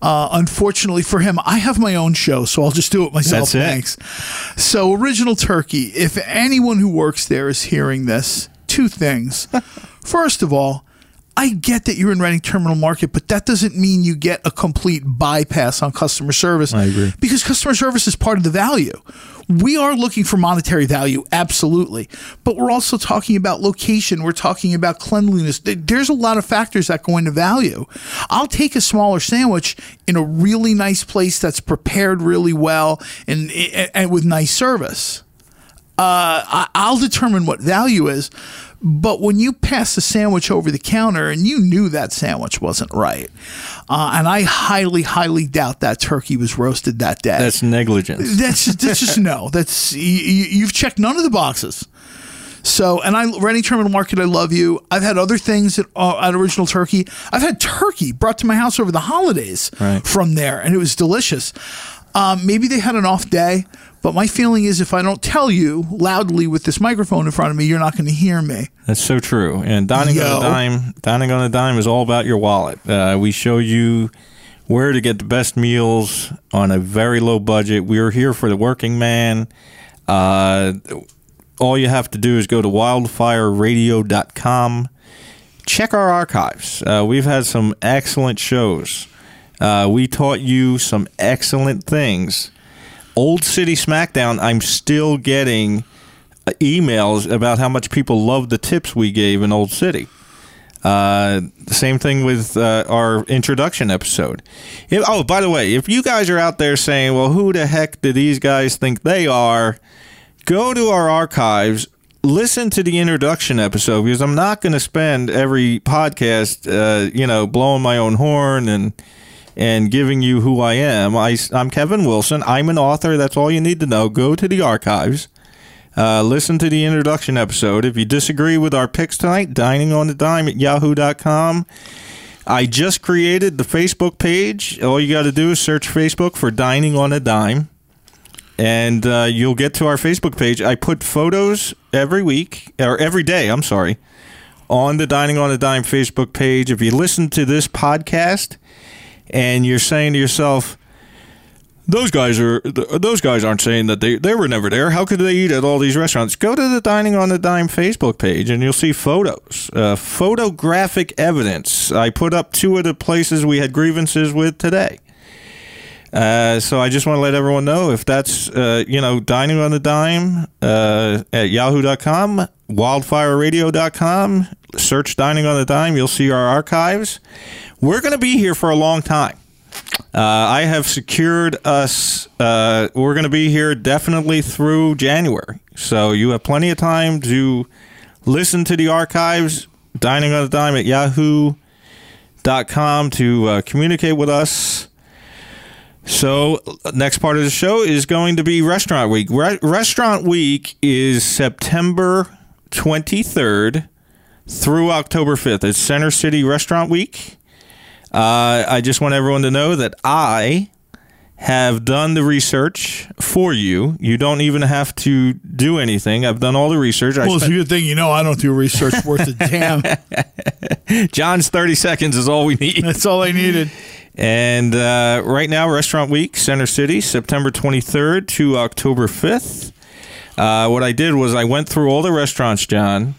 Uh, unfortunately for him, I have my own show, so I'll just do it myself. That's it. Thanks. So, original turkey. If anyone who works there is hearing this, two things. First of all, I get that you're in Reading Terminal Market, but that doesn't mean you get a complete bypass on customer service. I agree. Because customer service is part of the value. We are looking for monetary value, absolutely. But we're also talking about location. We're talking about cleanliness. There's a lot of factors that go into value. I'll take a smaller sandwich in a really nice place that's prepared really well and, and with nice service uh, I'll determine what value is. But when you pass the sandwich over the counter and you knew that sandwich wasn't right, uh, and I highly, highly doubt that turkey was roasted that day. That's negligence. That's just, that's just no. That's you, you've checked none of the boxes. So, and I, Reading Terminal Market, I love you. I've had other things at, uh, at Original Turkey. I've had turkey brought to my house over the holidays Right. from there, and it was delicious. Um, maybe they had an off day, but my feeling is if I don't tell you loudly with this microphone in front of me, you're not going to hear me. That's so true. And dining on a dime, dining on a dime is all about your wallet. Uh, we show you where to get the best meals on a very low budget. We're here for the working man. Uh, all you have to do is go to wildfireradio.com. Check our archives. Uh, we've had some excellent shows. Uh, we taught you some excellent things. Old City SmackDown, I'm still getting emails about how much people love the tips we gave in Old City. Uh, same thing with uh, our introduction episode. If, oh, by the way, if you guys are out there saying, well, who the heck do these guys think they are? Go to our archives, listen to the introduction episode because I'm not going to spend every podcast, uh, you know, blowing my own horn and and giving you who I am. I, I'm Kevin Wilson. I'm an author. That's all you need to know. Go to the archives. Uh, listen to the introduction episode. If you disagree with our picks tonight, dining on the dime at yahoo.com. I just created the Facebook page. All you got to do is search Facebook for Dining on a Dime, and uh, you'll get to our Facebook page. I put photos every week, or every day, I'm sorry, on the Dining on a Dime Facebook page. If you listen to this podcast and you're saying to yourself, those guys are those guys aren't saying that they, they were never there. How could they eat at all these restaurants? Go to the Dining on the Dime Facebook page and you'll see photos, uh, photographic evidence. I put up two of the places we had grievances with today. Uh, so I just want to let everyone know if that's uh, you know dining on the dime uh, at yahoo.com, wildfireradio.com, search dining on the dime. You'll see our archives. We're going to be here for a long time. Uh, I have secured us. Uh, we're going to be here definitely through January. So you have plenty of time to listen to the archives, dining on the dime at yahoo.com to communicate with us. So, next part of the show is going to be Restaurant Week. Re- Restaurant Week is September 23rd through October 5th. It's Center City Restaurant Week. Uh, I just want everyone to know that I have done the research for you. You don't even have to do anything. I've done all the research. I Well, it's a good thing you know I don't do research worth a damn. John's 30 seconds is all we need. That's all I needed. And uh, right now, Restaurant Week, Center City, September 23rd to October 5th. Uh, what I did was I went through all the restaurants, John,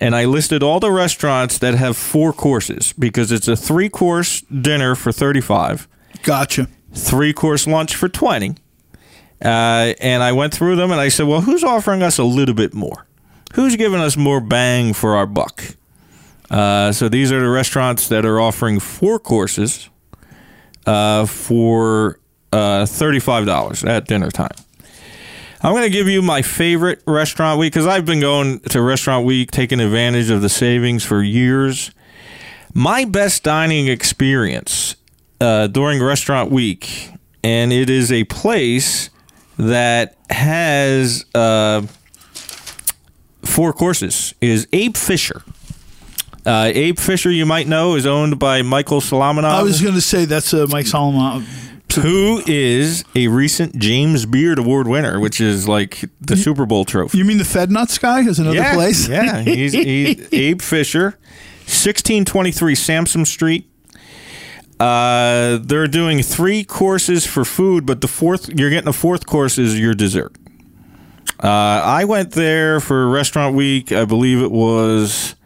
and I listed all the restaurants that have four courses because it's a three course dinner for 35 Gotcha. three course lunch for 20 uh, and i went through them and i said well who's offering us a little bit more? Who's giving us more bang for our buck? Uh, so these are the restaurants that are offering four courses uh, for uh, $35 at dinner time I'm going to give you my favorite restaurant week because I've been going to restaurant week, taking advantage of the savings for years. My best dining experience uh, during restaurant week, and it is a place that has uh, four courses, is Abe Fisher. Uh, Abe Fisher, you might know, is owned by Michael Solomonov I was going to say that's uh, Mike Solomon. who is a recent James Beard Award winner, which is like the Super Bowl trophy. You mean the Fed Nuts guy is another yeah, place? yeah, he's, he's Abe Fisher, sixteen twenty three Sansom Street. Uh, they're doing three courses for food, but the fourth you're getting a fourth course is your dessert. Uh, I went there for restaurant week. I believe it was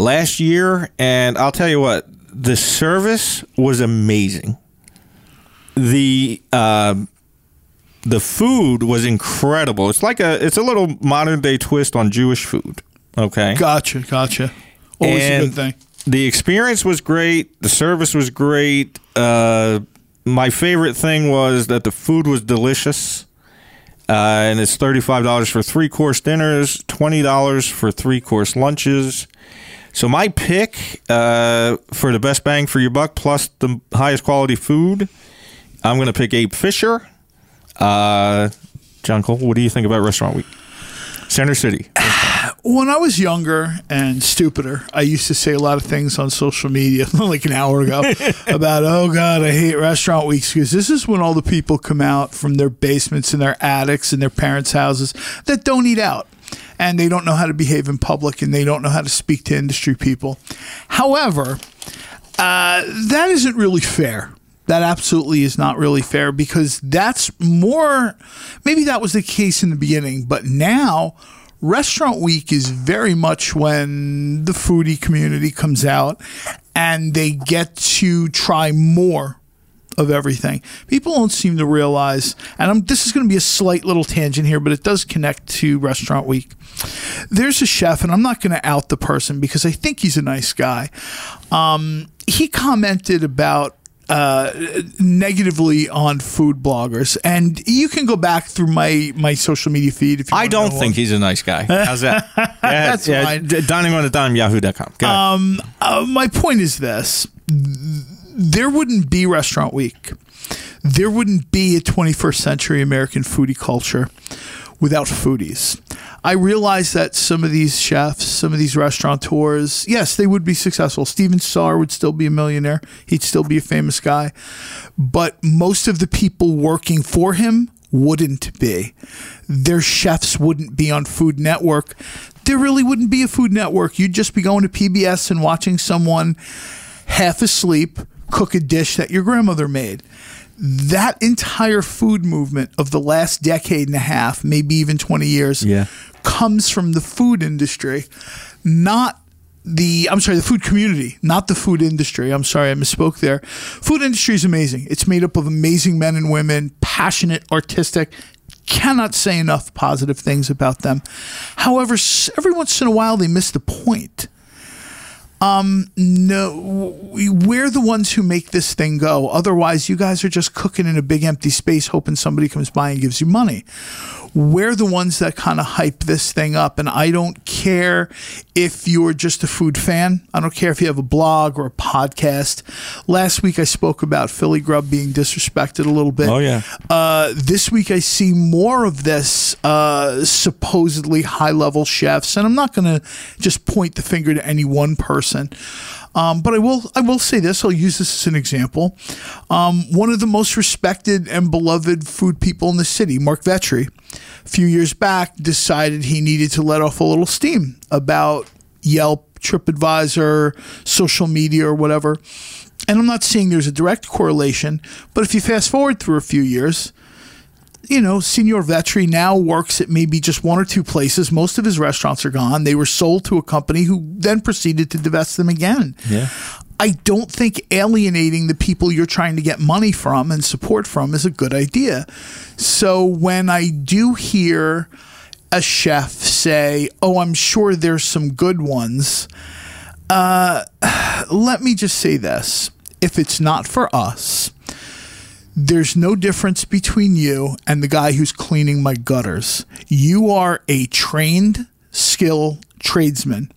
last year, and I'll tell you what, the service was amazing. The uh, the food was incredible. It's like a it's a little modern day twist on Jewish food. Okay, Gotcha. Gotcha. Always And a good thing. the experience was great. The service was great. Uh, my favorite thing was that the food was delicious. Uh, and it's $35 for three course dinners, $20 for three course lunches. So, my pick uh, for the best bang for your buck plus the highest quality food, I'm going to pick Abe Fisher. Uh, John Cole, what do you think about Restaurant Week? Center City. When I was younger and stupider, I used to say a lot of things on social media, like an hour ago, about, oh God, I hate restaurant weeks because this is when all the people come out from their basements and their attics and their parents' houses that don't eat out. And they don't know how to behave in public and they don't know how to speak to industry people. However, uh, that isn't really fair. That absolutely is not really fair because that's more, maybe that was the case in the beginning, but now restaurant week is very much when the foodie community comes out and they get to try more of everything. People don't seem to realize, and I'm, this is going to be a slight little tangent here, but it does connect to Restaurant Week. There's a chef, and I'm not going to out the person because I think he's a nice guy. Um, he commented about uh, negatively on food bloggers, and you can go back through my my social media feed. If you I wanna don't know think he's a nice guy. How's that? Yeah, That's yeah, fine. Dining on a dime, yahoo.com. Go ahead. Uh, my point is this: there wouldn't be Restaurant Week, there wouldn't be a 21st century American foodie culture without foodies. I realize that some of these chefs, some of these restaurateurs, yes, they would be successful. Stephen Starr would still be a millionaire. He'd still be a famous guy. But most of the people working for him wouldn't be. Their chefs wouldn't be on Food Network. There really wouldn't be a Food Network. You'd just be going to PBS and watching someone half asleep cook a dish that your grandmother made. That entire food movement of the last decade and a half, maybe even 20 years, Yeah. comes from the food industry, not the I'm sorry, the food community, not the food industry. I'm sorry, I misspoke there. Food industry is amazing. It's made up of amazing men and women, passionate, artistic. Cannot say enough positive things about them. However, every once in a while they miss the point. Um, no, we- we're the ones who make this thing go. Otherwise, you guys are just cooking in a big empty space, hoping somebody comes by and gives you money. We're the ones that kind of hype this thing up, and I don't care if you're just a food fan. I don't care if you have a blog or a podcast. Last week, I spoke about Philly Grub being disrespected a little bit. Oh, yeah. Uh, this week, I see more of this uh, supposedly high level chefs, and I'm not going to just point the finger to any one person. Um, but I will I will say this. I'll use this as an example. Um, one of the most respected and beloved food people in the city, Marc Vetri, a few years back decided he needed to let off a little steam about Yelp, TripAdvisor, social media, or whatever. And I'm not saying there's a direct correlation, but if you fast forward through a few years, you know, Senor Vetri now works at maybe just one or two places. Most of his restaurants are gone. They were sold to a company who then proceeded to divest them again. Yeah. I don't think alienating the people you're trying to get money from and support from is a good idea. So when I do hear a chef say, "Oh, I'm sure there's some good ones," uh, let me just say this: if it's not for us, there's no difference between you and the guy who's cleaning my gutters. You are a trained, skill tradesman,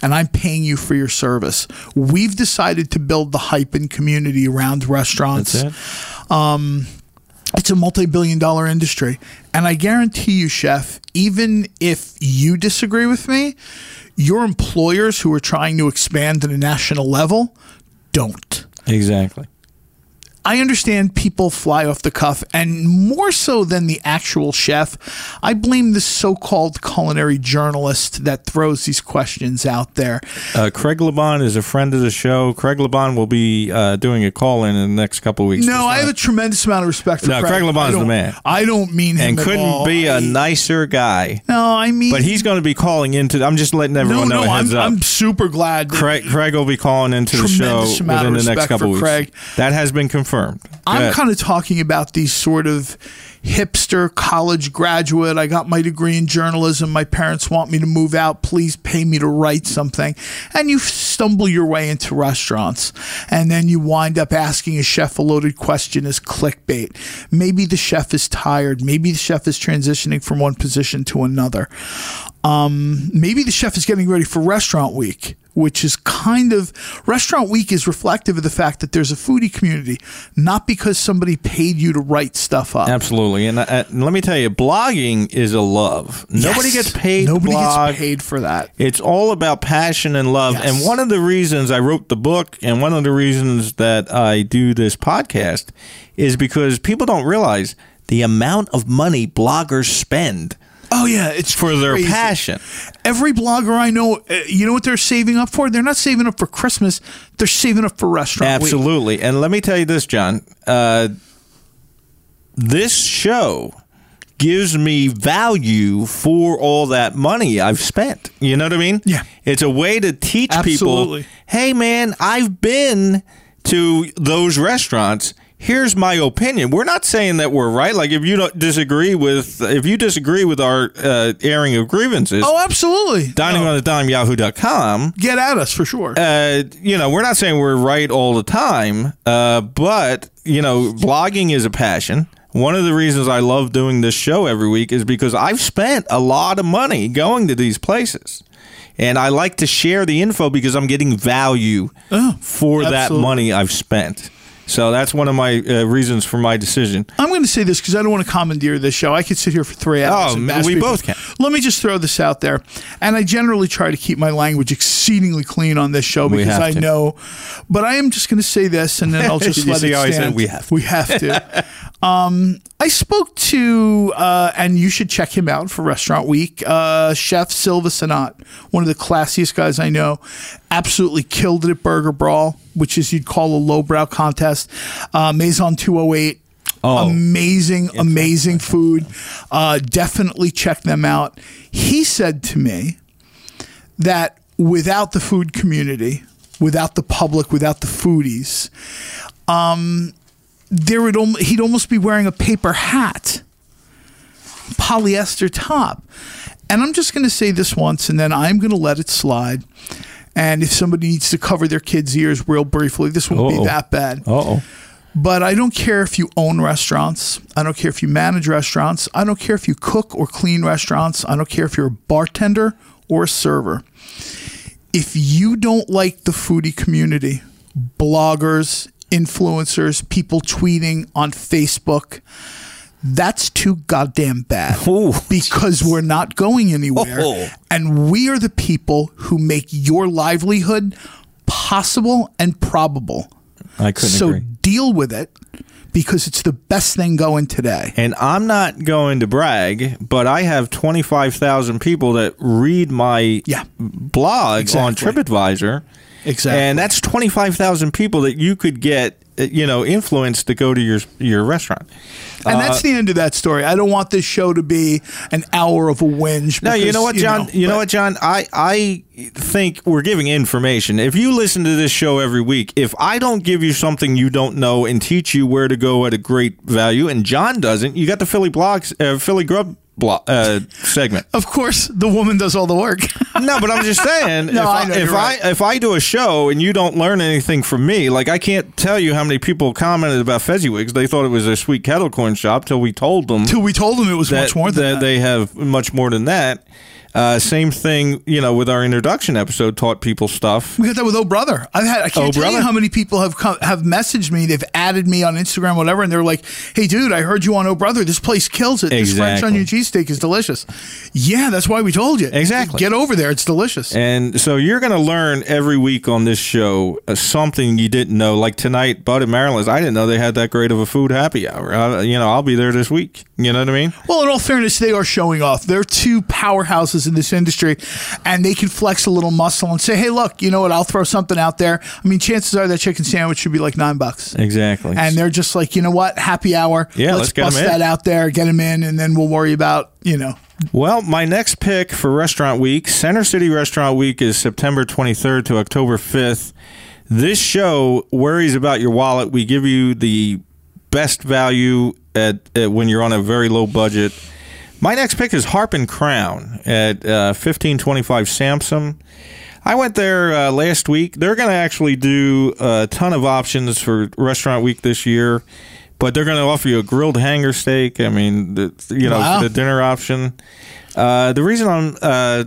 and I'm paying you for your service. We've decided to build the hype and community around restaurants. That's it. Um, it's a multi billion dollar industry. And I guarantee you, chef, even if you disagree with me, your employers who are trying to expand at a national level don't. Exactly. I understand people fly off the cuff, and more so than the actual chef, I blame the so called culinary journalist that throws these questions out there. Uh, Craig LaBan is a friend of the show. Craig LaBan will be uh, doing a call in in the next couple of weeks. No, I have a tremendous amount of respect for Craig. No, Craig. Craig LaBan's the man. I don't mean him and couldn't be a I- nicer guy. No, I mean. But he's going to be calling into. I'm just letting everyone no, know. a heads I'm, up. I'm super glad. Craig, Craig will be calling into the show within the next couple weeks. Craig. That has been confirmed. Go I'm kind of talking about these sort of hipster college graduate. I got my degree in journalism. My parents want me to move out. Please pay me to write something. And you stumble your way into restaurants. And then you wind up asking a chef a loaded question as clickbait. Maybe the chef is tired. Maybe the chef is transitioning from one position to another. Um, maybe the chef is getting ready for restaurant week which is kind of restaurant week is reflective of the fact that there's a foodie community not because somebody paid you to write stuff up Absolutely, and, uh, and let me tell you, blogging is a love. Nobody gets paid. nobody blog. gets paid for that It's all about passion and love. Yes. And one of the reasons I wrote the book and one of the reasons that I do this podcast is because people don't realize the amount of money bloggers spend oh yeah it's for their crazy. passion. every blogger i know uh, you know what they're saving up for they're not saving up for christmas they're saving up for restaurant week. Absolutely. And let me tell you this, John. Uh, this show gives me value for all that money I've spent. You know what I mean? Yeah. It's a way to teach Absolutely. people, hey, man, I've been to those restaurants. Here's my opinion. We're not saying that we're right. Like if you don't disagree with if you disagree with our uh, airing of grievances, Oh, absolutely. dining No. on the dime yahoo.com. Get at us for sure. Uh, you know, we're not saying we're right all the time, uh, but you know, blogging is a passion. One of the reasons I love doing this show every week is because I've spent a lot of money going to these places. And I like to share the info because I'm getting value Oh, for that money I've spent. So that's one of my uh, reasons for my decision. I'm going to say this because I don't want to commandeer this show. I could sit here for three hours. Oh, and we people. both can. Let me just throw this out there, and I generally try to keep my language exceedingly clean on this show because I to. know. But I am just going to say this, and then I'll just let see it how I said stand. we have to. We have to. um, I spoke to, uh, and you should check him out for Restaurant Week. Uh, Chef Sylva Senat, one of the classiest guys I know, absolutely killed it at Burger Brawl, which is you'd call a lowbrow contest. Uh, Maison 208. Oh. Amazing, amazing food. Uh, definitely check them out. He said to me that without the food community, without the public, without the foodies, um, there would al- he'd almost be wearing a paper hat, polyester top. And I'm just going to say this once, and then I'm going to let it slide. And if somebody needs to cover their kids' ears real briefly, this won't Uh-oh. be that bad. oh. But I don't care if you own restaurants. I don't care if you manage restaurants. I don't care if you cook or clean restaurants. I don't care if you're a bartender or a server. If you don't like the foodie community, bloggers, influencers, people tweeting on Facebook, that's too goddamn bad. Ooh. because we're not going anywhere. Oh. And we are the people who make your livelihood possible and probable. I couldn't So agree. deal with it because it's the best thing going today. And I'm not going to brag, but I have 25,000 people that read my Yeah. blog on Exactly. TripAdvisor. Exactly. And that's 25,000 people that you could get, uh, you know, influence to go to your your restaurant. And Uh, that's the end of that story. I don't want this show to be an hour of a whinge. No, you know what, John? You know, but- what, John? I I think we're giving information. If you listen to this show every week, if I don't give you something you don't know and teach you where to go at a great value, and John doesn't, you got the Philly blogs, uh, Philly Grub blog, uh, segment. Of course, the woman does all the work. No, but I'm just saying. No, if I I, if you're I if I do a show and you don't learn anything from me, like I can't tell you how many people commented about Fezziwigs. They thought it was a sweet kettle corn shop till we told them Till we told them it was that, much more than that that. they have much more than that. Uh, same thing, you know, with our introduction episode, taught people stuff. We got that with Oh Brother. I've had I can't Oh tell you how many people have come, have messaged me. They've added me on Instagram, whatever, and they're like, "Hey, dude, I heard you on Oh Brother. This place kills it. This French Exactly. onion cheesesteak is delicious." Yeah, that's why we told you. Exactly. Get over there. It's delicious. And so you're going to learn every week on this show uh, something you didn't know. Like tonight, Bud and Marilyn's, I didn't know they had that great of a food happy hour. Uh, you know, I'll be there this week. You know what I mean? Well, in all fairness, they are showing off. They're two powerhouses in this industry, and they can flex a little muscle and say, "Hey, look, you know what? I'll throw something out there." I mean, chances are that chicken sandwich should be like nine bucks. Exactly. And they're just like, you know what? Happy hour. Yeah, let's 'em bust that out there, get them in, and then we'll worry about you know. Well, my next pick for Restaurant Week, Center City Restaurant Week, is September 23rd to October 5th. This show worries about your wallet. We give you the best value at, at when you're on a very low budget. My next pick is Harp and Crown at uh, 1525 Sansom. I went there uh, last week. They're going to actually do a ton of options for Restaurant Week this year, but they're going to offer you a grilled hanger steak. I mean, the, you know, Wow. the dinner option. Uh, the reason I'm uh,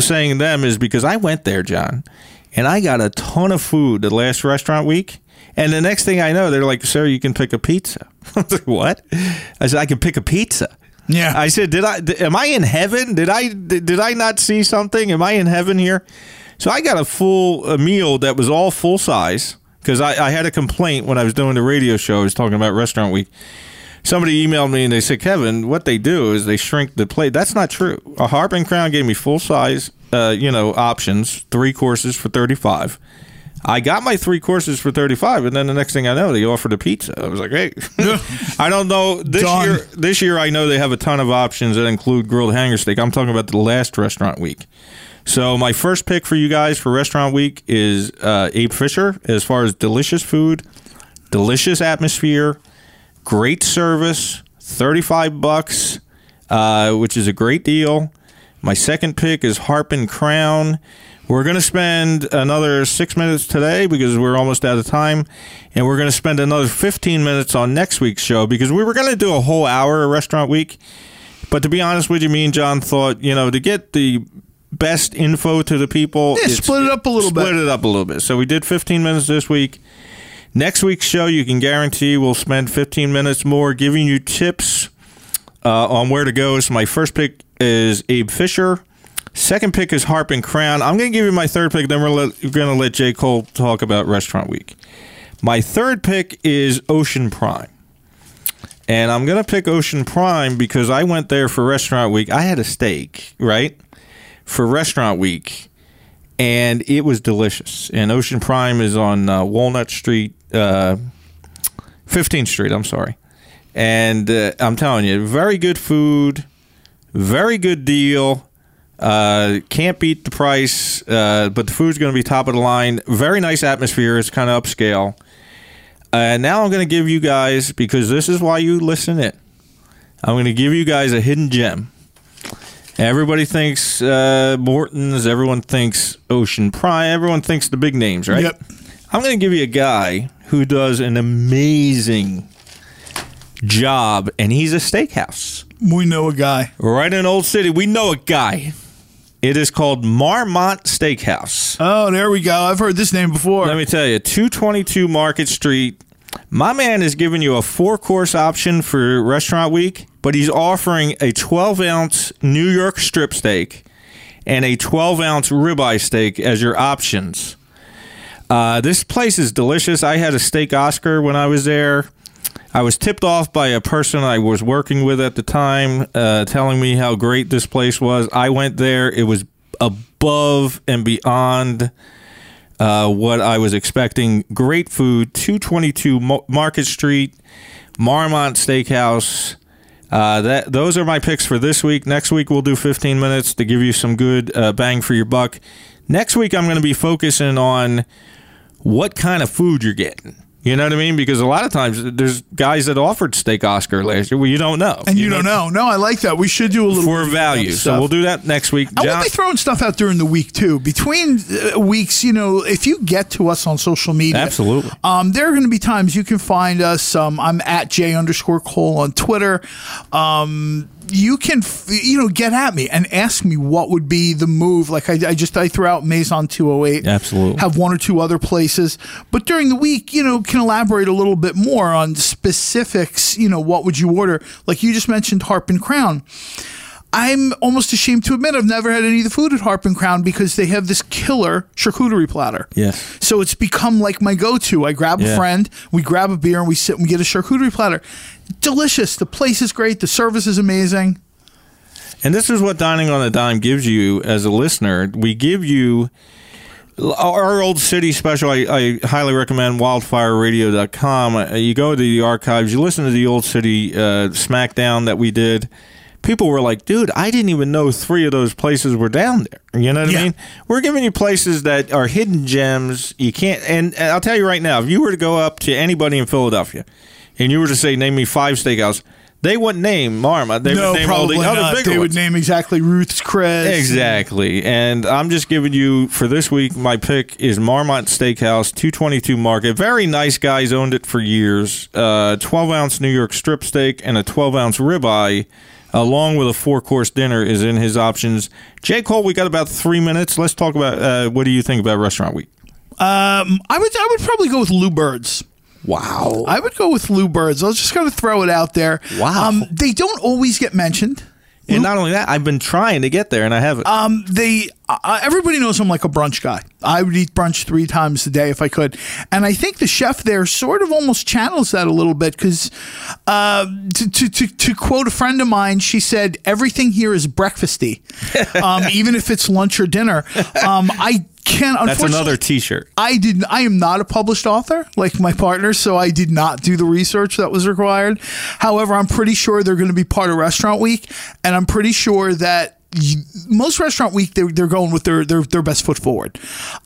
saying them is because I went there, John, and I got a ton of food the last restaurant week. And the next thing I know, they're like, "Sir, you can pick a pizza." I was like, "What?" I said, "I can pick a pizza." Yeah. I said, "Did I? Am I in heaven? Did I? Did, I not see something? Am I in heaven here?" So I got a full a meal that was all full size because I, I had a complaint when I was doing the radio show. I was talking about Restaurant Week. Somebody emailed me and they said, "Kevin, what they do is they shrink the plate." That's not true. A Harp and Crown gave me full size, uh, you know, options, three courses for thirty five. I got my three courses for thirty five, and then the next thing I know, they offered a pizza. I was like, "Hey, I don't know." This Done. year, this year, I know they have a ton of options that include grilled hanger steak. I'm talking about the last restaurant week. So my first pick for you guys for restaurant week is uh, Abe Fisher as far as delicious food. delicious atmosphere, great service, 35 bucks, uh, which is a great deal. My second pick is Harp and Crown. We're going to spend another six minutes today because we're almost out of time. And we're going to spend another 15 minutes on next week's show because we were going to do a whole hour of restaurant week. But to be honest with you, me and John thought, you know, to get the best info to the people, Yeah, split it up a little bit. Split it up a little bit. So we did 15 minutes this week. Next week's show, you can guarantee we'll spend 15 minutes more giving you tips uh, on where to go. So my first pick is Abe Fisher. Second pick is Harp and Crown. I'm going to give you my third pick. Then we're, let, we're going to let J. Cole talk about Restaurant Week. My third pick is Ocean Prime. And I'm going to pick Ocean Prime because I went there for Restaurant Week. I had a steak, right? For Restaurant Week. And it was delicious. And Ocean Prime is on uh, Walnut Street, uh, 15th Street, I'm sorry. And uh, I'm telling you, very good food, very good deal. Uh, can't beat the price, uh, but the food's going to be top of the line. Very nice atmosphere. It's kind of upscale. And now I'm going to give you guys, because this is why you listen in, I'm going to give you guys a hidden gem. Everybody thinks uh, Morton's, everyone thinks Ocean Prime, everyone thinks the big names, right? Yep. I'm going to give you a guy who does an amazing job, and he's a steakhouse We know a guy. right in Old City. We know a guy. It is called Marmont Steakhouse. Oh, there we go. I've heard this name before. Let me tell you, 222 Market Street. My man is giving you a four course option for restaurant week, but he's offering a 12 ounce New York strip steak and a 12 ounce ribeye steak as your options. Uh, this place is delicious. I had a steak Oscar when I was there. I was tipped off by a person I was working with at the time, uh, telling me how great this place was. I went there; it was above and beyond uh, what I was expecting. Great food, two twenty two Market Street, Marmont Steakhouse. Uh, that those are my picks for this week. Next week we'll do fifteen minutes to give you some good uh, bang for your buck. Next week I'm going to be focusing on what kind of food you're getting. You know what I mean? Because a lot of times there's guys that offered steak Oscar last year. Well, you don't know, and you, don't know. No, I like that. We should do a little for value. So we'll do that next week. And we'll be throwing stuff out during the week too. Between uh, weeks, you know, if you get to us on social media, Absolutely. um, there are going to be times you can find us. Um, I'm at J underscore Cole on Twitter. Um, you can, you know, get at me and ask me what would be the move. Like I, I just I threw out Maison 208. Absolutely. Have one or two other places, but during the week, you know, can elaborate a little bit more on specifics. You know, what would you order? Like you just mentioned, Harp and Crown. I'm almost ashamed to admit I've never had any of the food at Harp and Crown because they have this killer charcuterie platter. Yes. So it's become like my go-to. I grab a friend, we grab a beer, and we sit and we get a charcuterie platter. Delicious. The place is great. The service is amazing. And this is what Dining on a Dime gives you as a listener. We give you our old city special. I, I highly recommend wildfireradio.com. Uh, You go to the archives, you listen to the old city uh, SmackDown that we did. People were like, dude, I didn't even know three of those places were down there. You know what Yeah. I mean? We're giving you places that are hidden gems. You can't, and, and I'll tell you right now, if you were to go up to anybody in Philadelphia and you were to say, name me five steakhouse, they wouldn't name Marma. They no, would name all the other not. bigger They ones. would name exactly Ruth's Chris. Exactly. And I'm just giving you for this week my pick is Marmont Steakhouse, 222 Market. Very nice guys owned it for years. Uh, 12 ounce New York strip steak and a 12 ounce ribeye, along with a four course dinner, is in his options. J. Cole, we got about three minutes. Let's talk about uh, what do you think about Restaurant Week? Um, I would I would probably go with Lou Birds. Wow. I would go with Lou Birds. I was just going to throw it out there. Wow. Um, they don't always get mentioned. And not only that, I've been trying to get there and I haven't. Um, they uh, everybody knows I'm like a brunch guy. I would eat brunch three times a day if I could, and I think the chef there sort of almost channels that a little bit because, uh, to, to to to quote a friend of mine, she said everything here is breakfasty, um, even if it's lunch or dinner. Um, I can't. That's unfortunately- another t shirt. I did. I am not a published author like my partner, so I did not do the research that was required. However, I'm pretty sure they're going to be part of Restaurant Week, and I'm pretty sure that most Restaurant Week they're, they're going with their, their their best foot forward.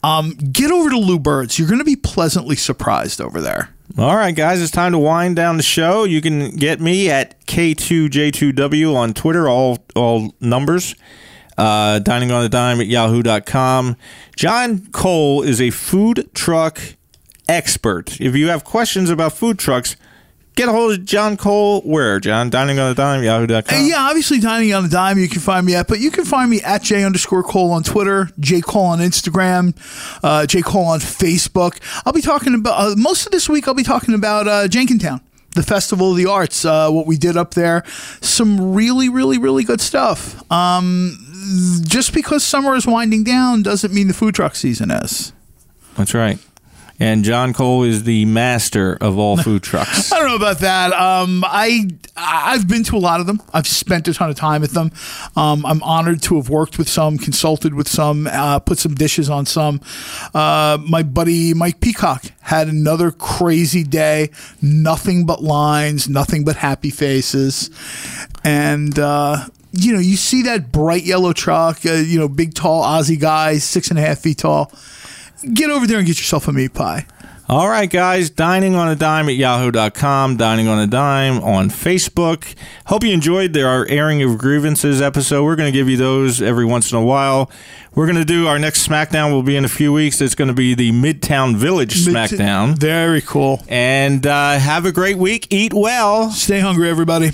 Um, get over to Lou Birds. You're going to be pleasantly surprised over there. All right, guys, it's time to wind down the show. You can get me at K2J2W on Twitter, all all numbers. Uh, dining on the dime at yahoo.com. John Cole is a food truck expert. If you have questions about food trucks, get a hold of John Cole. Where, John? Dining on the dime, yahoo.com. Uh, yeah, obviously dining on a dime. You can find me at, but you can find me at J underscore Cole on Twitter, J Cole on Instagram, uh, J Cole on Facebook. I'll be talking about uh, most of this week. I'll be talking about uh, Jenkintown, the Festival of the Arts, uh, what we did up there. Some really, really, really good stuff. Um, just because summer is winding down doesn't mean the food truck season is. That's right. And John Cole is the master of all food trucks. I don't know about that. Um, I I've been to a lot of them. I've spent a ton of time at them. Um, I'm honored to have worked with some, consulted with some, uh, put some dishes on some. Uh, my buddy Mike Peacock had another crazy day. Nothing but lines, nothing but happy faces, and. Uh, you know, you see that bright yellow truck, uh, you know, big, tall Aussie guy, six and a half feet tall. Get over there and get yourself a meat pie. All right, guys, dining on a dime at yahoo.com, dining on a dime on Facebook. Hope you enjoyed our airing of grievances episode. We're going to give you those every once in a while. We're going to do our next SmackDown, will be in a few weeks. It's going to be the Midtown Village SmackDown. Very cool. And uh, have a great week. Eat well. Stay hungry, everybody.